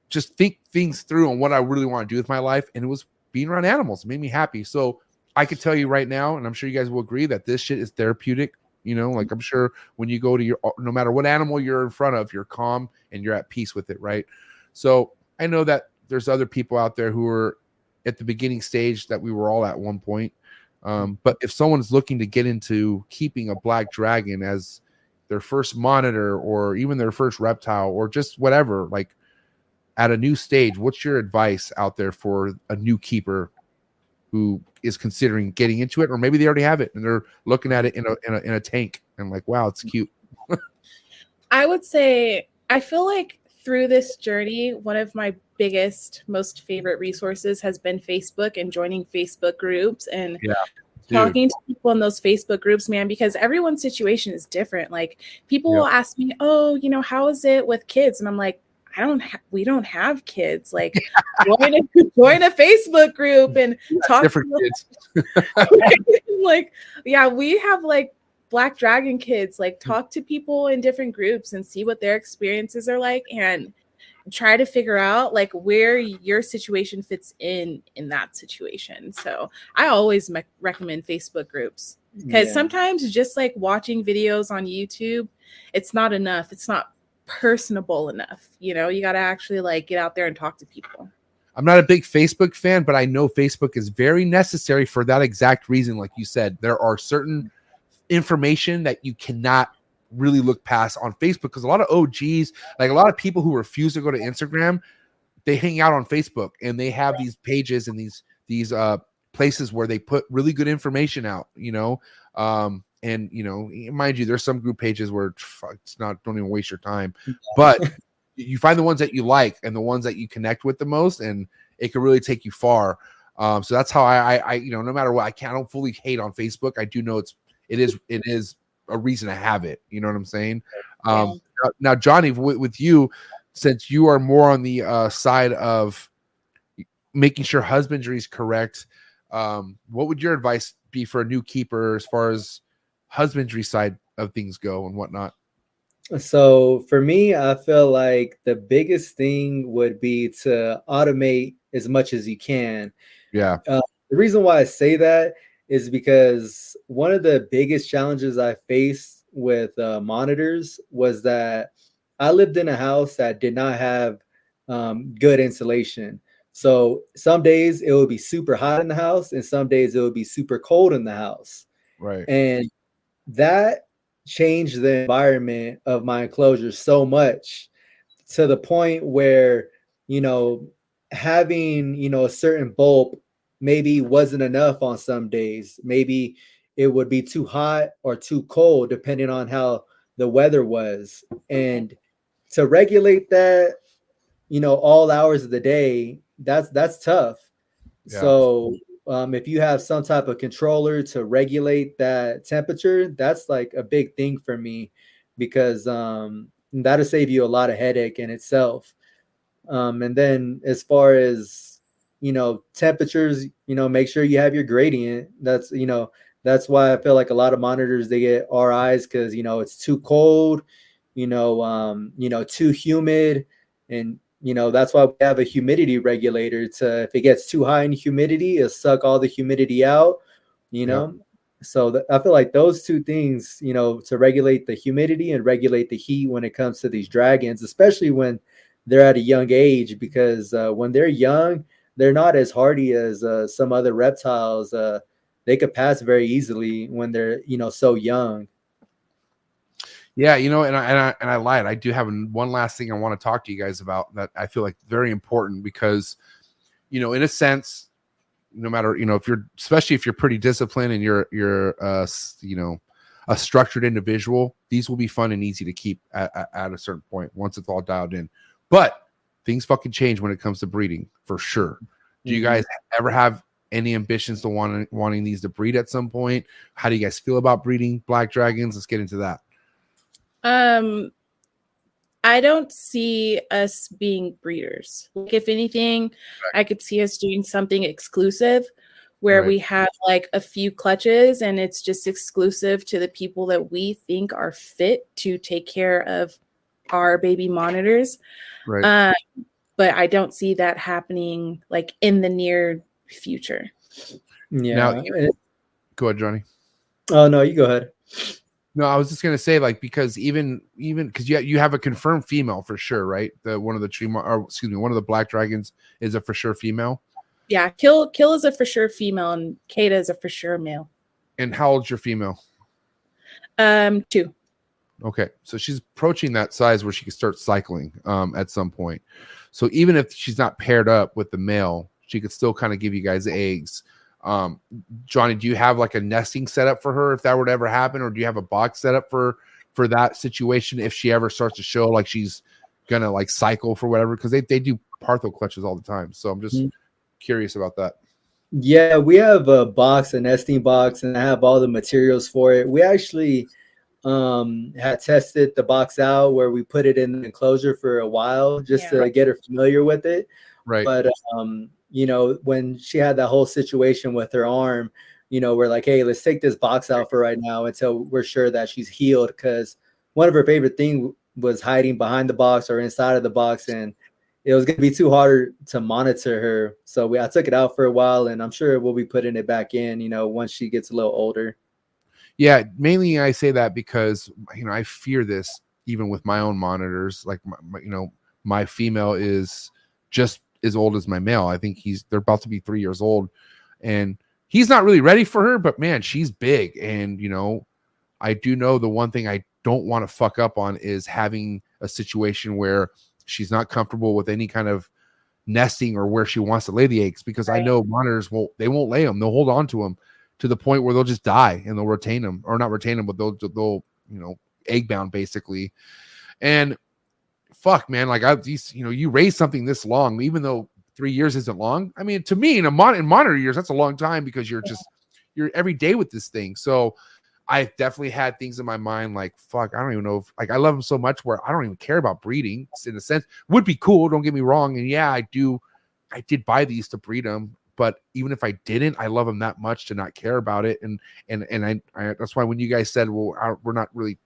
just think things through on what I really want to do with my life. And it was being around animals it made me happy. So I could tell you right now, and I'm sure you guys will agree that this shit is therapeutic. You know, like I'm sure when you go to your no matter what animal you're in front of, you're calm and you're at peace with it, right? So I know that there's other people out there who are at the beginning stage that we were all at one point um, but if someone's looking to get into keeping a black dragon as their first monitor or even their first reptile or just whatever, like at a new stage, what's your advice out there for a new keeper who is considering getting into it, or maybe they already have it and they're looking at it in a in a, in a tank and like, wow, it's cute. I would say I feel like through this journey, one of my biggest, most favorite resources has been Facebook and joining Facebook groups and yeah, talking to people in those Facebook groups, man, because everyone's situation is different. Like people will ask me, "Oh, you know, how is it with kids?" And I'm like, I don't ha- we don't have kids. Like join a join a Facebook group and talk different kids. like, yeah, we have like Black Dragon kids, like hmm. talk to people in different groups and see what their experiences are like and try to figure out like where your situation fits in in that situation. So I always me- recommend Facebook groups because yeah. sometimes just like watching videos on YouTube, it's not enough. It's not personable enough. You know, you got to actually like get out there and talk to people. I'm not a big Facebook fan, but I know Facebook is very necessary for that exact reason. Like you said, there are certain information that you cannot really look past on Facebook because a lot of OGs, like a lot of people who refuse to go to Instagram, they hang out on Facebook and they have these pages and these these uh places where they put really good information out, you know. Um and you know, mind you, there's some group pages where fuck, it's not don't even waste your time, but you find the ones that you like and the ones that you connect with the most, and it can really take you far. Um, so that's how I, I, I, you know, no matter what, I can't I don't fully hate on Facebook. I do know it's it is it is a reason to have it. You know what I'm saying? Um, now, now, Johnny, with, with you, since you are more on the uh, side of making sure husbandry is correct, um, what would your advice be for a new keeper as far as husbandry side of things go and whatnot? So for me, I feel like the biggest thing would be to automate as much as you can. Yeah. Uh, the reason why I say that is because one of the biggest challenges I faced with uh, monitors was that I lived in a house that did not have um, good insulation. So some days it would be super hot in the house, and some days it would be super cold in the house. Right. And that changed the environment of my enclosure so much to the point where, you know, having, you know, a certain bulb maybe wasn't enough on some days. Maybe it would be too hot or too cold, depending on how the weather was. And to regulate that, you know, all hours of the day, that's that's tough. Yeah. So um, if you have some type of controller to regulate that temperature, that's like a big thing for me because um, that'll save you a lot of headache in itself. Um, and then as far as you know temperatures, you know, make sure you have your gradient. That's you know that's why I feel like a lot of monitors they get RIs because you know it's too cold, you know, um, you know, too humid, and you know that's why we have a humidity regulator to if it gets too high in humidity it'll suck all the humidity out you know yeah. so th- i feel like those two things you know to regulate the humidity and regulate the heat when it comes to these dragons especially when they're at a young age because uh, when they're young they're not as hardy as uh, some other reptiles uh, they could pass very easily when they're you know so young yeah, you know, and I, and I and I lied. I do have one last thing I want to talk to you guys about that I feel like very important because, you know, in a sense, no matter you know if you're especially if you're pretty disciplined and you're you're uh you know a structured individual, these will be fun and easy to keep at, at, at a certain point once it's all dialed in. But things fucking change when it comes to breeding for sure. Do you guys ever have any ambitions to want wanting these to breed at some point? How do you guys feel about breeding black dragons? Let's get into that. Um, I don't see us being breeders. Like, if anything, I could see us doing something exclusive where right. we have like a few clutches and it's just exclusive to the people that we think are fit to take care of our baby monitors. Right. Um, but I don't see that happening like in the near future. Yeah. Now, go ahead, Johnny. Oh no, you go ahead. No, I was just gonna say like because even even because you you have a confirmed female for sure, right? The one of the tree or excuse me, one of the black dragons is a for sure female. Yeah, kill kill is a for sure female, and Kata is a for sure male. And how old's your female? Um, two. Okay, so she's approaching that size where she can start cycling um at some point. So even if she's not paired up with the male, she could still kind of give you guys eggs. Um, Johnny, do you have like a nesting setup for her if that were to ever happen, or do you have a box setup for for that situation if she ever starts to show like she's gonna like cycle for whatever? Because they they do partho clutches all the time. So I'm just mm-hmm. curious about that. Yeah, we have a box, a nesting box, and I have all the materials for it. We actually um had tested the box out where we put it in the enclosure for a while just yeah. to get her familiar with it. Right. But um you know, when she had that whole situation with her arm, you know, we're like, hey, let's take this box out for right now until we're sure that she's healed. Because one of her favorite things was hiding behind the box or inside of the box, and it was going to be too hard to monitor her. So we, I took it out for a while, and I'm sure we'll be putting it back in, you know, once she gets a little older. Yeah, mainly I say that because you know I fear this even with my own monitors. Like, my, my, you know, my female is just as old as my male. I think he's they're about to be three years old, and he's not really ready for her. But man, she's big, and you know, I do know the one thing I don't want to fuck up on is having a situation where she's not comfortable with any kind of nesting or where she wants to lay the eggs because I know monitors won't they won't lay them. They'll hold on to them to the point where they'll just die and they'll retain them or not retain them, but they'll they'll you know egg bound basically. And fuck, man, like I these you know you raise something this long, even though three years isn't long. I mean, to me in a mon in monitor years that's a long time because you're just you're every day with this thing. So I've definitely had things in my mind like fuck, I don't even know if like I love them so much where I don't even care about breeding. In a sense, would be cool. Don't get me wrong, and yeah, I do. I did buy these to breed them, but even if I didn't, I love them that much to not care about it. And and and I, I that's why when you guys said, well, I, we're not really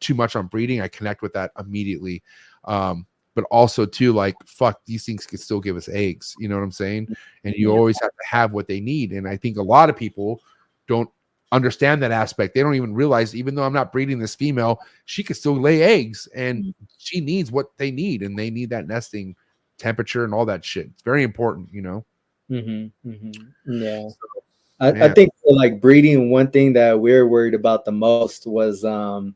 too much on breeding, I connect with that immediately. Um, but also too, like fuck, these things can still give us eggs. You know what I'm saying? And you always have to have what they need. And I think a lot of people don't understand that aspect. They don't even realize, even though I'm not breeding this female, she could still lay eggs and she needs what they need, and they need that nesting temperature and all that shit. It's very important, you know. Mm-hmm, mm-hmm. Yeah. I, I think for like breeding, one thing that we're worried about the most was, um,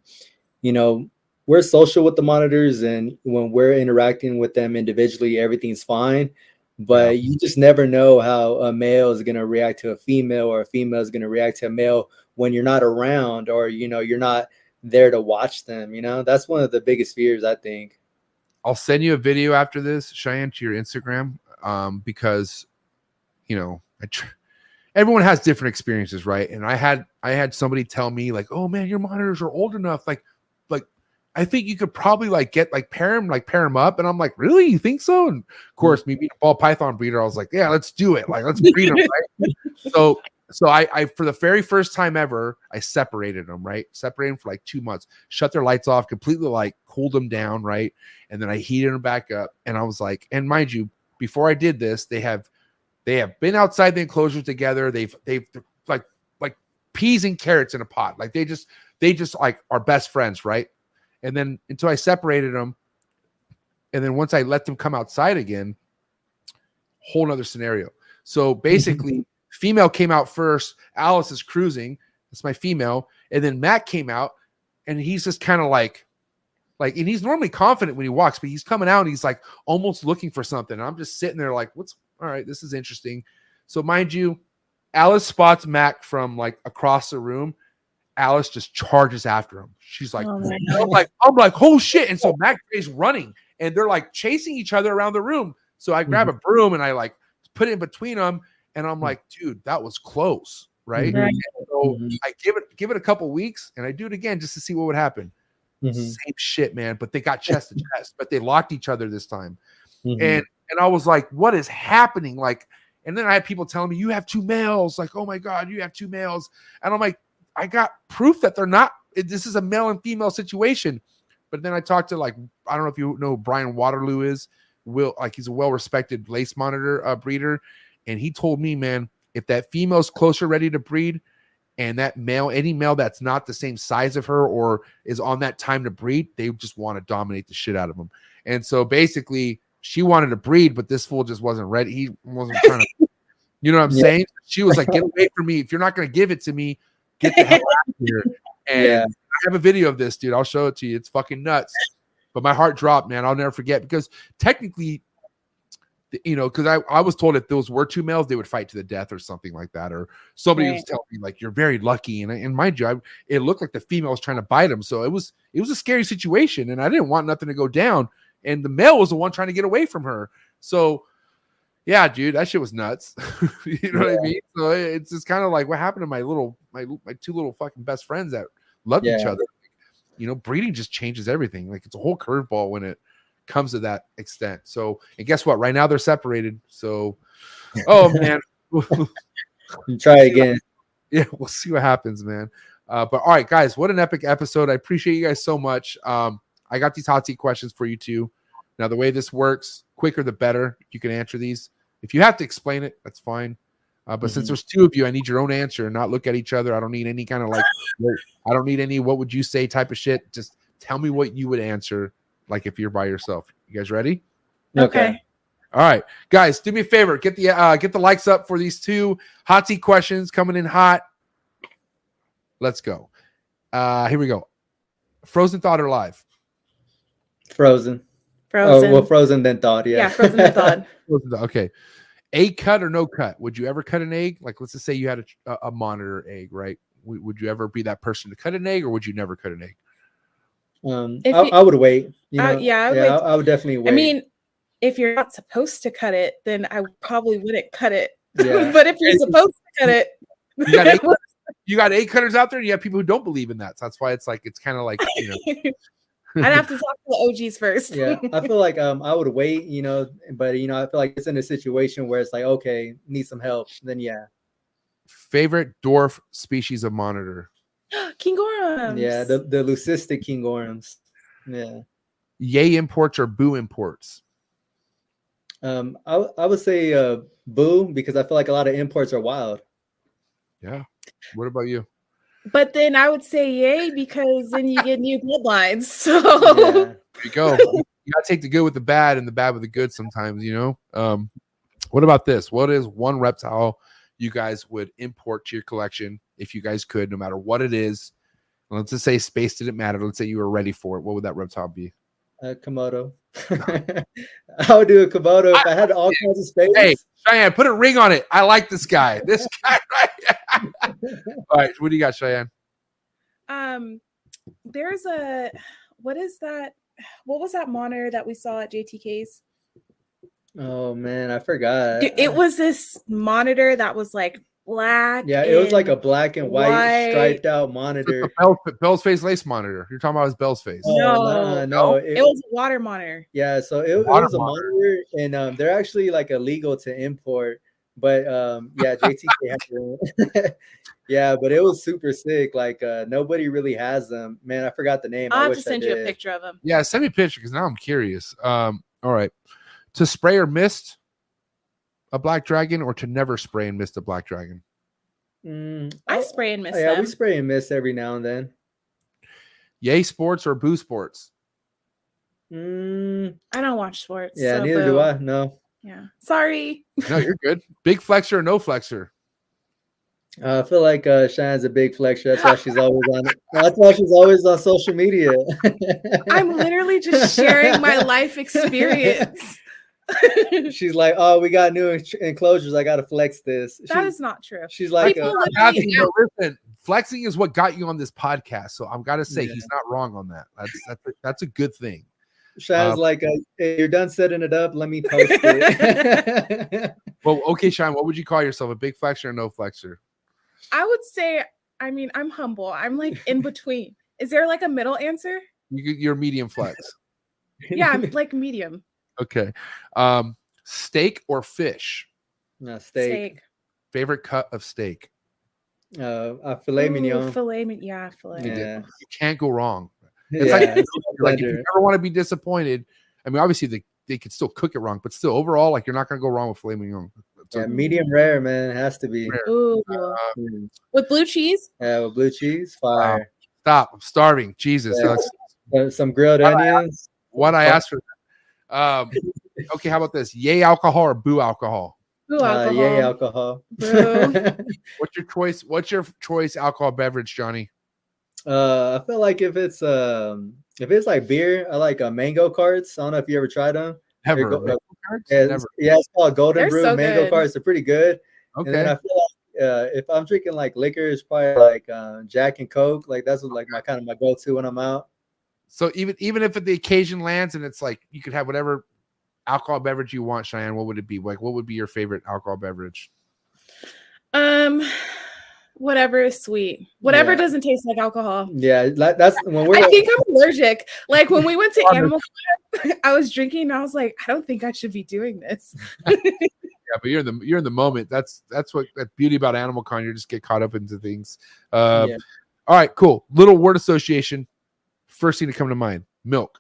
you know, we're social with the monitors, and when we're interacting with them individually, everything's fine. But you just never know how a male is going to react to a female, or a female is going to react to a male when you're not around, or you know, you're not there to watch them. You know, that's one of the biggest fears, I think. I'll send you a video after this, Cheyenne, to your Instagram, um, because you know, I tr- everyone has different experiences, right? And I had I had somebody tell me like, "Oh man, your monitors are old enough. Like, like I think you could probably like get like pair them, like pair them up." And I'm like, "Really? You think so?" And of mm-hmm. course, me being a ball python breeder, I was like, "Yeah, let's do it. Like, let's breed them." Right? so so I, I for the very first time ever i separated them right separated them for like two months shut their lights off completely like cooled them down right and then i heated them back up and i was like and mind you before i did this they have they have been outside the enclosure together. They've they've like like peas and carrots in a pot. Like they just they just like are best friends right? And then until i separated them and then once i let them come outside again whole nother scenario. So basically female came out first. Alice is cruising. That's my female. And then matt came out and he's just kind of like like and he's normally confident when he walks but he's coming out and he's like almost looking for something and i'm just sitting there like what's all right this is interesting so mind you alice spots mac from like across the room alice just charges after him she's like Oh I'm like, I'm like, oh shit. And so Mac is running and they're like chasing each other around the room. So I grab mm-hmm. a broom and I like put it in between them. And I'm mm. like, dude, that was close. Right. Right. And so Mhm. I give it give it a couple weeks and I do it again just to see what would happen. Mhm. Same shit, man. But they got chest to chest, but they locked each other this time. Mhm. And and I was like, what is happening? Like, and then I had people telling me, you have two males. Like, oh my God, you have two males. And I'm like, I got proof that they're not, this is a male and female situation. But then I talked to like, I don't know if you know who Brian Waterloo is. Will like he's a well-respected lace monitor uh, breeder, and he told me, man, if that female's closer ready to breed, and that male, any male that's not the same size of her or is on that time to breed, they just want to dominate the shit out of them. And so basically, she wanted to breed, but this fool just wasn't ready. He wasn't trying to, you know what I'm Yeah. saying? She was like, "Get away from me! If you're not going to give it to me, get the hell out of here." And Yeah. I have a video of this, dude. I'll show it to you. It's fucking nuts. But my heart dropped, man. I'll never forget because technically, you know, because I, I was told if those were two males, they would fight to the death or something like that. Or somebody was telling me like, "You're very lucky," and and mind you, I, it looked like the female was trying to bite him. So it was it was a scary situation, and I didn't want nothing to go down. And the male was the one trying to get away from her. So yeah, dude, that shit was nuts. you know what I mean? So it's just kind of like what happened to my little my my two little fucking best friends that loved each other. You know, breeding just changes everything. Like it's a whole curveball when it comes to that extent. So, and guess what? Right now they're separated. So, oh man, try again. yeah, we'll see what happens, man. Uh, but all right, guys, what an epic episode! I appreciate you guys so much. Um, I got these hot seat questions for you too. Now, the way this works, quicker the better. You can answer these. If you have to explain it, that's fine. Uh, but since Mhm. there's two of you, I need your own answer and not look at each other. I don't need any kind of like, I don't need any what would you say type of shit. Just tell me what you would answer, like if you're by yourself. You guys ready? Okay. All right, guys, do me a favor. Get the uh, get the likes up for these two hot seat questions coming in hot. Let's go. Uh, here we go. Frozen thought or live? Frozen. Frozen. Oh, well, Frozen then thought. Yeah. yeah, frozen then thawed. Thought. Okay. Egg cut or no cut? Would you ever cut an egg? Like, let's just say you had a, a monitor egg, right? W- Would you ever be that person to cut an egg, or would you never cut an egg? Um, I, you- I would wait. You Uh, yeah, I would yeah, wait. I, I would definitely wait. I mean, if you're not supposed to cut it, then I probably wouldn't cut it. Yeah. but if you're supposed to cut it, You got, eight, you got egg cutters out there, and you have people who don't believe in that. So that's why it's like it's kind of like you know. I'd have to talk to the OGs first. yeah, I feel like um I would wait, you know, but you know, I feel like it's in a situation where it's like, okay, need some help. Then yeah, Favorite dwarf species of monitor? Kingorums. yeah, the the leucistic kingorums. Yeah. Yay imports or boo imports? Um, I, I would say uh boo because I feel like a lot of imports are wild. Yeah. What about you? But then I would say yay because then you get new bloodlines. So Yeah. There you go. you gotta take the good with the bad and the bad with the good sometimes, you know. Um, what about this? What is one reptile you guys would import to your collection if you guys could, no matter what it is? Let's just say space didn't matter. Let's say you were ready for it. What would that reptile be? Uh, Komodo. I would do a Komodo if I had all kinds of space. Hey, Cheyenne, put a ring on it. I like this guy. This guy right. All right, what do you got, Cheyenne? um there's a what is that? What was that monitor that we saw at JTK's? Oh man, I forgot. It was this monitor that was like black. Yeah, it was like a black and white, white. striped out The monitor. Bell, Bell's phase lace monitor. You're talking about his Bell's phase. Oh, No. nah, no, it, It was a water monitor. yeah. So it, it Water was a monitor. monitor, and um, they're actually like illegal to import. But um, yeah, JTK had to. yeah, but it was super sick. Like uh, nobody really has them. Man, I forgot the name. I I'll have to send I you a picture of them. Yeah, send me a picture because now I'm curious. Um, all right. To spray or mist a black dragon or to never spray and miss a black dragon? Mm, I oh, spray and miss yeah, them. we spray and miss every now and then. Yay sports or boo sports? Mm, I don't watch sports. yeah, so neither do. I. No, Yeah. Sorry. No, you're good. Big flexor or no flexor? uh, I feel like uh, Shine's a big flexor. That's why she's always on. That's why she's always on social media. I'm literally just sharing my life experience. She's like, "Oh, we got new enclosures. I gotta flex this." that She's, is not true. she's like, People literally Nothing, ask- listen, flexing is what got you on this podcast. So I'm gotta say Yeah. he's not wrong on that. That's that's a, that's a good thing. Shine's um, like, uh, hey, "You're done setting it up. Let me post it." Well, okay, Shine, what would you call yourself? A big flexor or no flexor? I would say, I mean, I'm humble. I'm like in between. Is there like a middle answer? You, you're medium flex. Yeah, I'm like medium. Okay. Um, steak or fish? no, steak. Steak. Favorite cut of steak? Uh, uh, filet Ooh, mignon. Filet mignon. Yeah, filet. Yeah. You can't go wrong. It's yeah, like, it's like if you blender. ever want to be disappointed, I mean, obviously they, they could still cook it wrong, but still overall, like you're not gonna go wrong with filet mignon. So, yeah, medium rare, man. It has to be. Ooh. With blue cheese? Yeah, with blue cheese, fire. stop, I'm starving. Jesus, Yeah. Uh, some grilled What I onions. what I asked for. Um, okay, how about this? Yay alcohol or boo alcohol? Ooh, Uh, alcohol. yay, alcohol. Boo. What's your choice? What's your choice alcohol beverage, Johnny? uh, I feel like if it's um if it's like beer, I like uh, mango carts. I don't know if you ever tried them. Never. go- Mango cards? Yeah, it's, Never. yeah, it's called Golden They're Brew so mango good. carts. They're pretty good. And then Okay. I feel like uh, if I'm drinking like liquor, it's probably like uh, Jack and Coke. Like that's what, like my kind of my go-to when I'm out. So even even if the occasion lands and it's like you could have whatever alcohol beverage you want, Cheyenne, what would it be? Like, what would be your favorite alcohol beverage? Um, whatever is sweet. Whatever Yeah. doesn't taste like alcohol. Yeah, like, that's when we're. I think I'm allergic. Like when we went to Animal Farm, I was drinking and I was like, I don't think I should be doing this. Yeah, but you're in the you're in the moment. That's that's what that beauty about Animal Con. You just get caught up into things. Uh, Yeah. All right, cool. Little word association. First thing to come to mind: milk,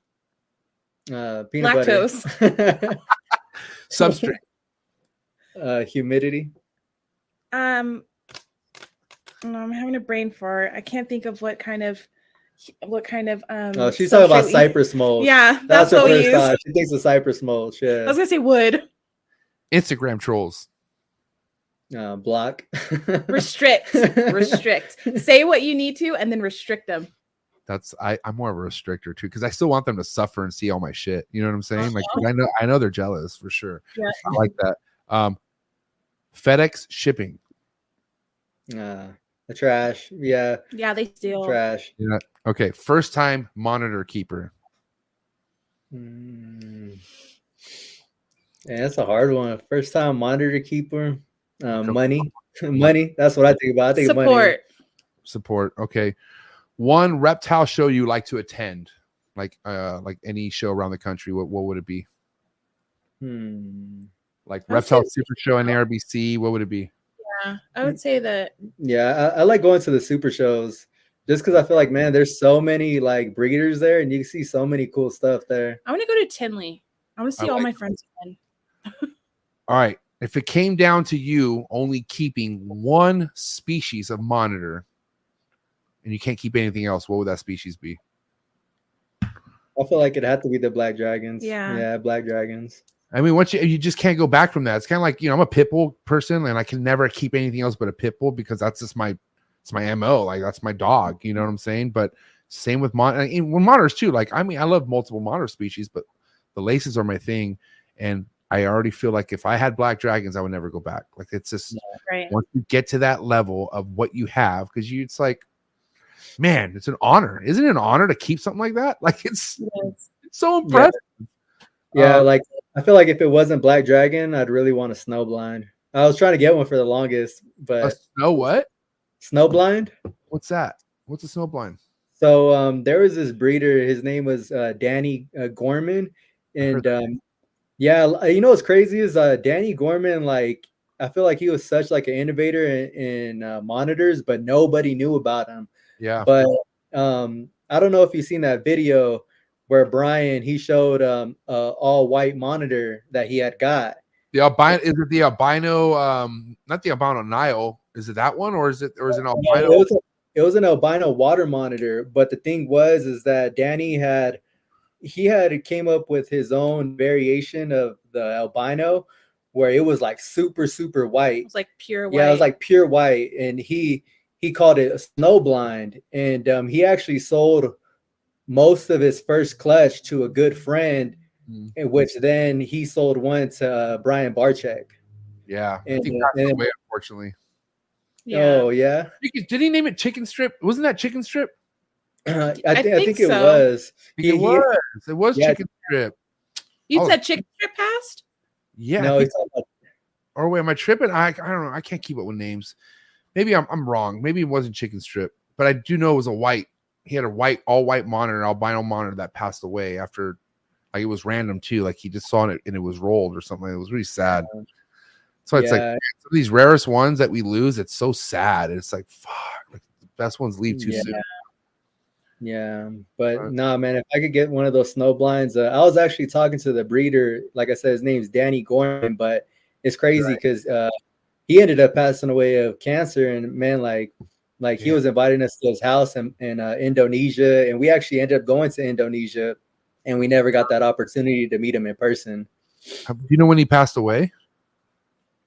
uh, peanut Lactose. substrate, uh, humidity. Um, no, I'm having a brain fart. I can't think of what kind of, what kind of um. Oh, she's talking about we- cypress mulch. Yeah, that's, that's, what her we first thought. She thinks of cypress mulch. I was gonna say wood. Instagram trolls. Uh, block. Restrict, restrict. Say what you need to, and then restrict them. That's I, I'm more of a restrictor too, because I still want them to suffer and see all my shit. You know what I'm saying? Like I know I know they're jealous for sure. Yeah. I like that. Um FedEx shipping. Uh, the trash. Yeah, Yeah, they steal. trash. You know, okay, first time monitor keeper. Mm. Yeah, that's a hard one. First time monitor keeper. Uh, money. money. That's what I think about. I think money. Support. Support. Okay. One reptile show you like to attend, like uh like any show around the country. What what would it be? Hmm. Like I reptile say- super show in RBC. What would it be? Yeah, I would say that. Yeah, I, I like going to the super shows just because I feel like, man, there's so many like breeders there, and you can see so many cool stuff there. I want to go to Tinley. I want to see I all like my friends again. All right. If it came down to you only keeping one species of monitor and you can't keep anything else, what would that species be? I feel like it had to be the black dragons. Yeah. yeah, black dragons. I mean, once you you just can't go back from that. It's kind of like you know, I'm a pit bull person, and I can never keep anything else but a pit bull because that's just my it's my mo. Like that's my dog. You know what I'm saying? But same with mon and even with monitors too. Like I mean, I love multiple monitor species, but the laces are my thing, and I already feel like if I had black dragons, I would never go back. Like it's just Right. once you get to that level of what you have, because you it's like, man, it's an honor. Isn't it an honor to keep something like that? Like it's, Yes. it's so impressive. Yeah, Um, like I feel like if it wasn't black dragon, I'd really want a snowblind. I was trying to get one for the longest, A but snow what? snowblind. What's that? What's a snowblind? So um, there was this breeder. His name was uh, Danny uh, Gorman, and um, yeah, you know what's crazy is uh, Danny Gorman. Like I feel like he was such like an innovator in, in uh, monitors, but nobody knew about him. Yeah. But um, I don't know if you've seen that video where Brian he showed um, uh, all white monitor that he had got. The albino is it the albino? Um, not the albino Nile. Is it that one or is it or is it an It albino? was, a- it was an albino water monitor, but the thing was is that Danny had he had came up with his own variation of the albino where it was like super super white. It was like pure white. Yeah, it was like pure white, and he he called it a snow blind, and um, he actually sold most of his first clutch to a good friend, Mm. in which then he sold one to uh, Brian Barczyk. Yeah. I And- think that's the and- way, unfortunately. yeah. Oh yeah, Did he name it chicken strip? Wasn't that chicken strip? I, thi- I think think, it so. was. Think He- it he- was. It was Yeah. chicken strip. you Oh. said chicken strip passed. Yeah. No, think he's talking about or wait, am I tripping? I I don't know. I can't keep up with names. Maybe I'm I'm wrong. Maybe it wasn't chicken strip, but I do know it was a white. He had a white, all white monitor, albino monitor that passed away after like it was random too. Like he just saw it and it was rolled or something. It was really sad. So it's like Yeah. some of these rarest ones that we lose. It's so sad. It's like fuck. Like the best ones leave too Yeah. soon. Yeah, but Right. nah, man. If I could get one of those snow blinds, uh, I was actually talking to the breeder. Like I said, his name's Danny Gorman, but it's crazy Right. because uh, he ended up passing away of cancer. And man, like, like he was inviting us to his house in, in uh, Indonesia, and we actually ended up going to Indonesia, and we never got that opportunity to meet him in person. Do you know when he passed away?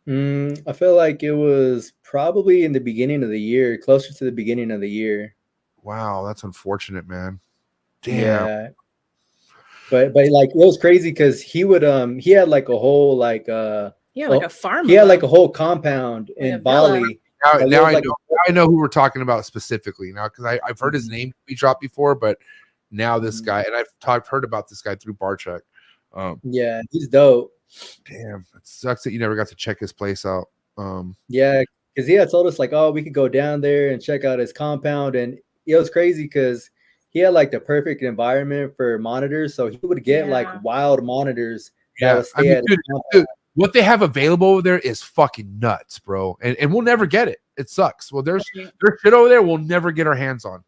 Mm, I feel like it was probably in the beginning of the year, closer to the beginning of the year. Wow, that's unfortunate, man. Damn. Yeah. But but like it was crazy because he would um he had like a whole like uh Yeah, like Oh, a farm. he had like a whole compound in Like a. Bali. Now, now I like- know. Now I know who we're talking about specifically now because I've heard his Mhm. name be dropped before, but now this Mhm. guy and I've talked heard about this guy through Barczyk. Um, Yeah, he's dope. damn, it sucks that you never got to check his place out. Um, Yeah, because he had told us like, oh, we could go down there and check out his compound, and it was crazy because he had like the perfect environment for monitors. So he would get Yeah. like wild monitors. that yeah, would I stay mean, at dude, dude, what they have available over there is fucking nuts, bro, and and we'll never get it. It sucks. Well, there's there's shit over there we'll never get our hands on.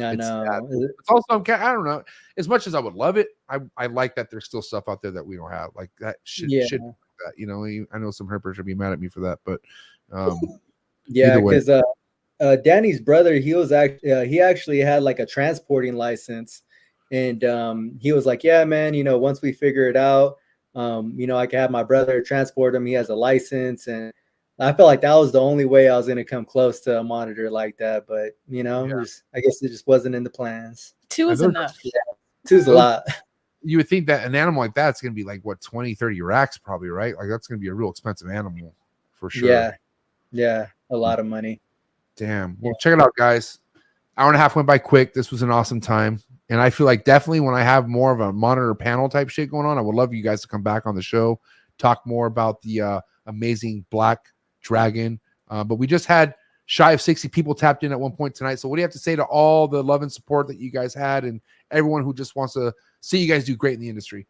I it's know. sad. It's also I don't know. As much as I would love it, I I like that there's still stuff out there that we don't have. Like that shit. Yeah. shit that you know. I know some herpers should be mad at me for that, but um, Yeah, because uh, uh, Danny's brother, he was actually uh, he actually had like a transporting license, and um, he was like, "Yeah, man, you know, once we figure it out, Um, you know, I could have my brother transport him. He has a license, and I felt like that was the only way I was going to come close to a monitor like that. But you know, Yeah. just- I guess it just wasn't in the plans. Two is those- enough. is a lot. You would think that an animal like that's going to be like what 20, 30 racks, probably, right? Like that's going to be a real expensive animal for sure. Yeah, yeah, a lot of money. Damn. Well, check it out, guys. Hour and a half went by quick. This was an awesome time. And I feel like definitely when I have more of a monitor panel type shit going on, I would love you guys to come back on the show, talk more about the uh, amazing Black Dragon. Uh, but we just had shy of 60 people tapped in at one point tonight. So, what do you have to say to all the love and support that you guys had and everyone who just wants to see you guys do great in the industry?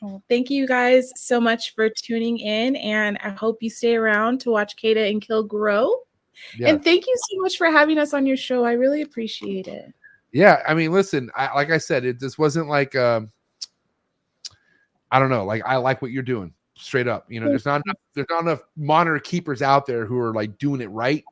Well, thank you guys so much for tuning in, and I hope you stay around to watch Kata and Kill grow. Yeah. And thank you so much for having us on your show. I really appreciate it. Yeah, I mean, listen, I, like I said, it this wasn't like um, I don't know, like I like what you're doing, straight up. You know, there's not enough, there's not enough monitor keepers out there who are like doing it right.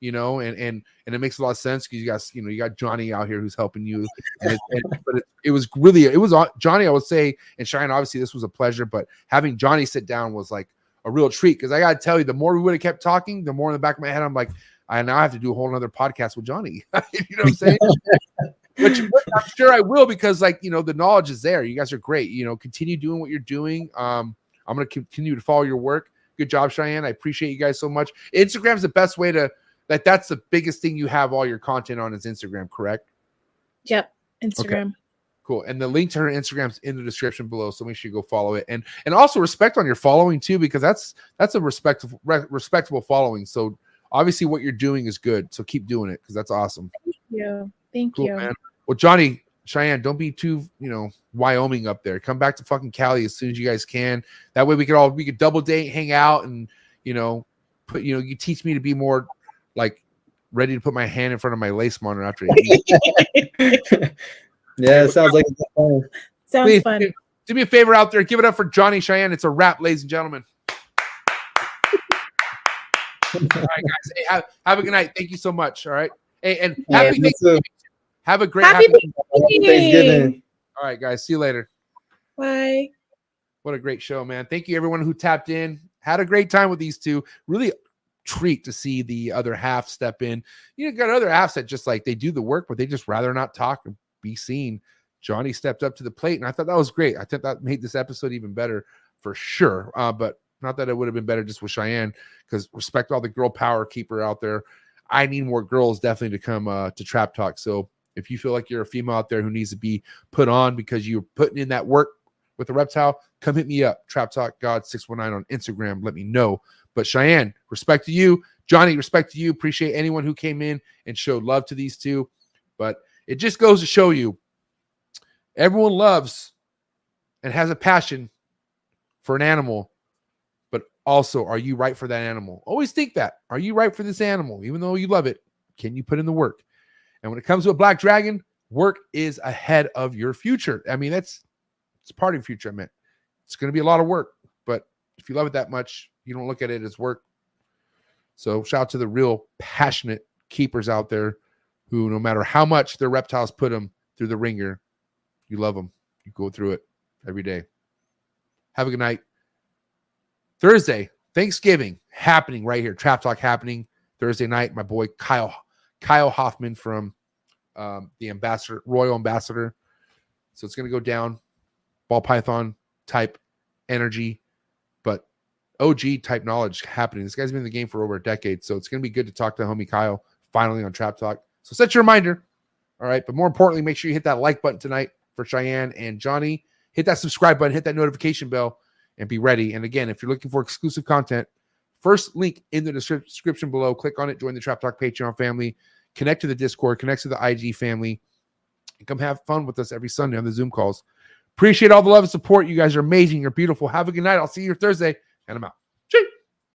You know, and and and it makes a lot of sense because you got you know you got Johnny out here who's helping you, and it, and, but it, it was really it was Johnny. I would say, and Shine. obviously this was a pleasure, but having Johnny sit down was like a real treat because I got to tell you, the more we would have kept talking, the more in the back of my head, I'm like, I now have to do a whole other podcast with Johnny. you know what I'm saying? which, I'm sure I will because like you know the knowledge is there. You guys are great. You know, continue doing what you're doing. Um, I'm gonna continue to follow your work. Good job, Cheyenne. I appreciate you guys so much. Instagram's the best way to like that's the biggest thing you have all your content on is Instagram, correct? Yep. Instagram. Cool. And the link to her Instagram's in the description below, so make sure you go follow it. And and also respect on your following too, because that's that's a respectable re- respectable following. So obviously what you're doing is good. So keep doing it because that's awesome. Thank you. Thank Cool, you. man. Well, Johnny, Cheyenne, don't be too, you know, Wyoming up there. Come back to fucking Cali as soon as you guys can. That way we could all we could double date, hang out, and you know, put you know, you teach me to be more like ready to put my hand in front of my lace monitor after I. Yeah, it sounds like a. Sounds Please fun. do, do me a favor out there. Give it up for Johnny Cheyenne. It's a wrap, ladies and gentlemen. All right, guys. Hey, have, have a good night. Thank you so much. All right. Hey, and happy you Thanksgiving. too. Have a great Happy happy- Happy Thanksgiving. All right, guys. See you later. Bye. What a great show, man. Thank you everyone who tapped in. Had a great time with these two. Really treat to see the other half step in. You know, got other halves that just like they do the work, but they just rather not talk or be seen. Johnny stepped up to the plate, and I thought that was great. I thought that made this episode even better for sure. Uh, but not that it would have been better just with Cheyenne, because respect all the girl power keeper out there. I need more girls definitely to come uh, to Trap Talk. So if you feel like you're a female out there who needs to be put on because you're putting in that work with the reptile, come hit me up. Trap Talk God 619 on Instagram. Let me know. But Cheyenne, respect to you. Johnny, respect to you. Appreciate anyone who came in and showed love to these two. But it just goes to show you everyone loves and has a passion for an animal. Also, are you right for that animal? Always think that. Are you right for this animal? Even though you love it, can you put in the work? And when it comes to a black dragon, work is ahead of your future. I mean, that's it's part of your future. I meant it's going to be a lot of work, but if you love it that much, you don't look at it as work. So shout out to the real passionate keepers out there who, no matter how much their reptiles put them through the ringer, you love them. You go through it every day. Have a good night. Thursday, Thanksgiving happening right here. Trap Talk happening Thursday night. My boy Kyle Kyle Hoffman from um, the ambassador, Royal Ambassador. So it's going to go down ball python type energy, but OG type knowledge happening. This guy's been in the game for over a decade, so it's going to be good to talk to homie Kyle finally on Trap Talk. So set your reminder. All right, but more importantly, make sure you hit that like button tonight for Cheyenne and Johnny. Hit that subscribe button, hit that notification bell, and be ready. And again, if you're looking for exclusive content, first link in the description below. Click on it, join the Trap Talk Patreon family, connect to the Discord, connect to the IG family, and come have fun with us every Sunday on the Zoom calls. Appreciate all the love and support. You guys are amazing. You're beautiful. Have a good night. I'll see you Thursday, and I'm out.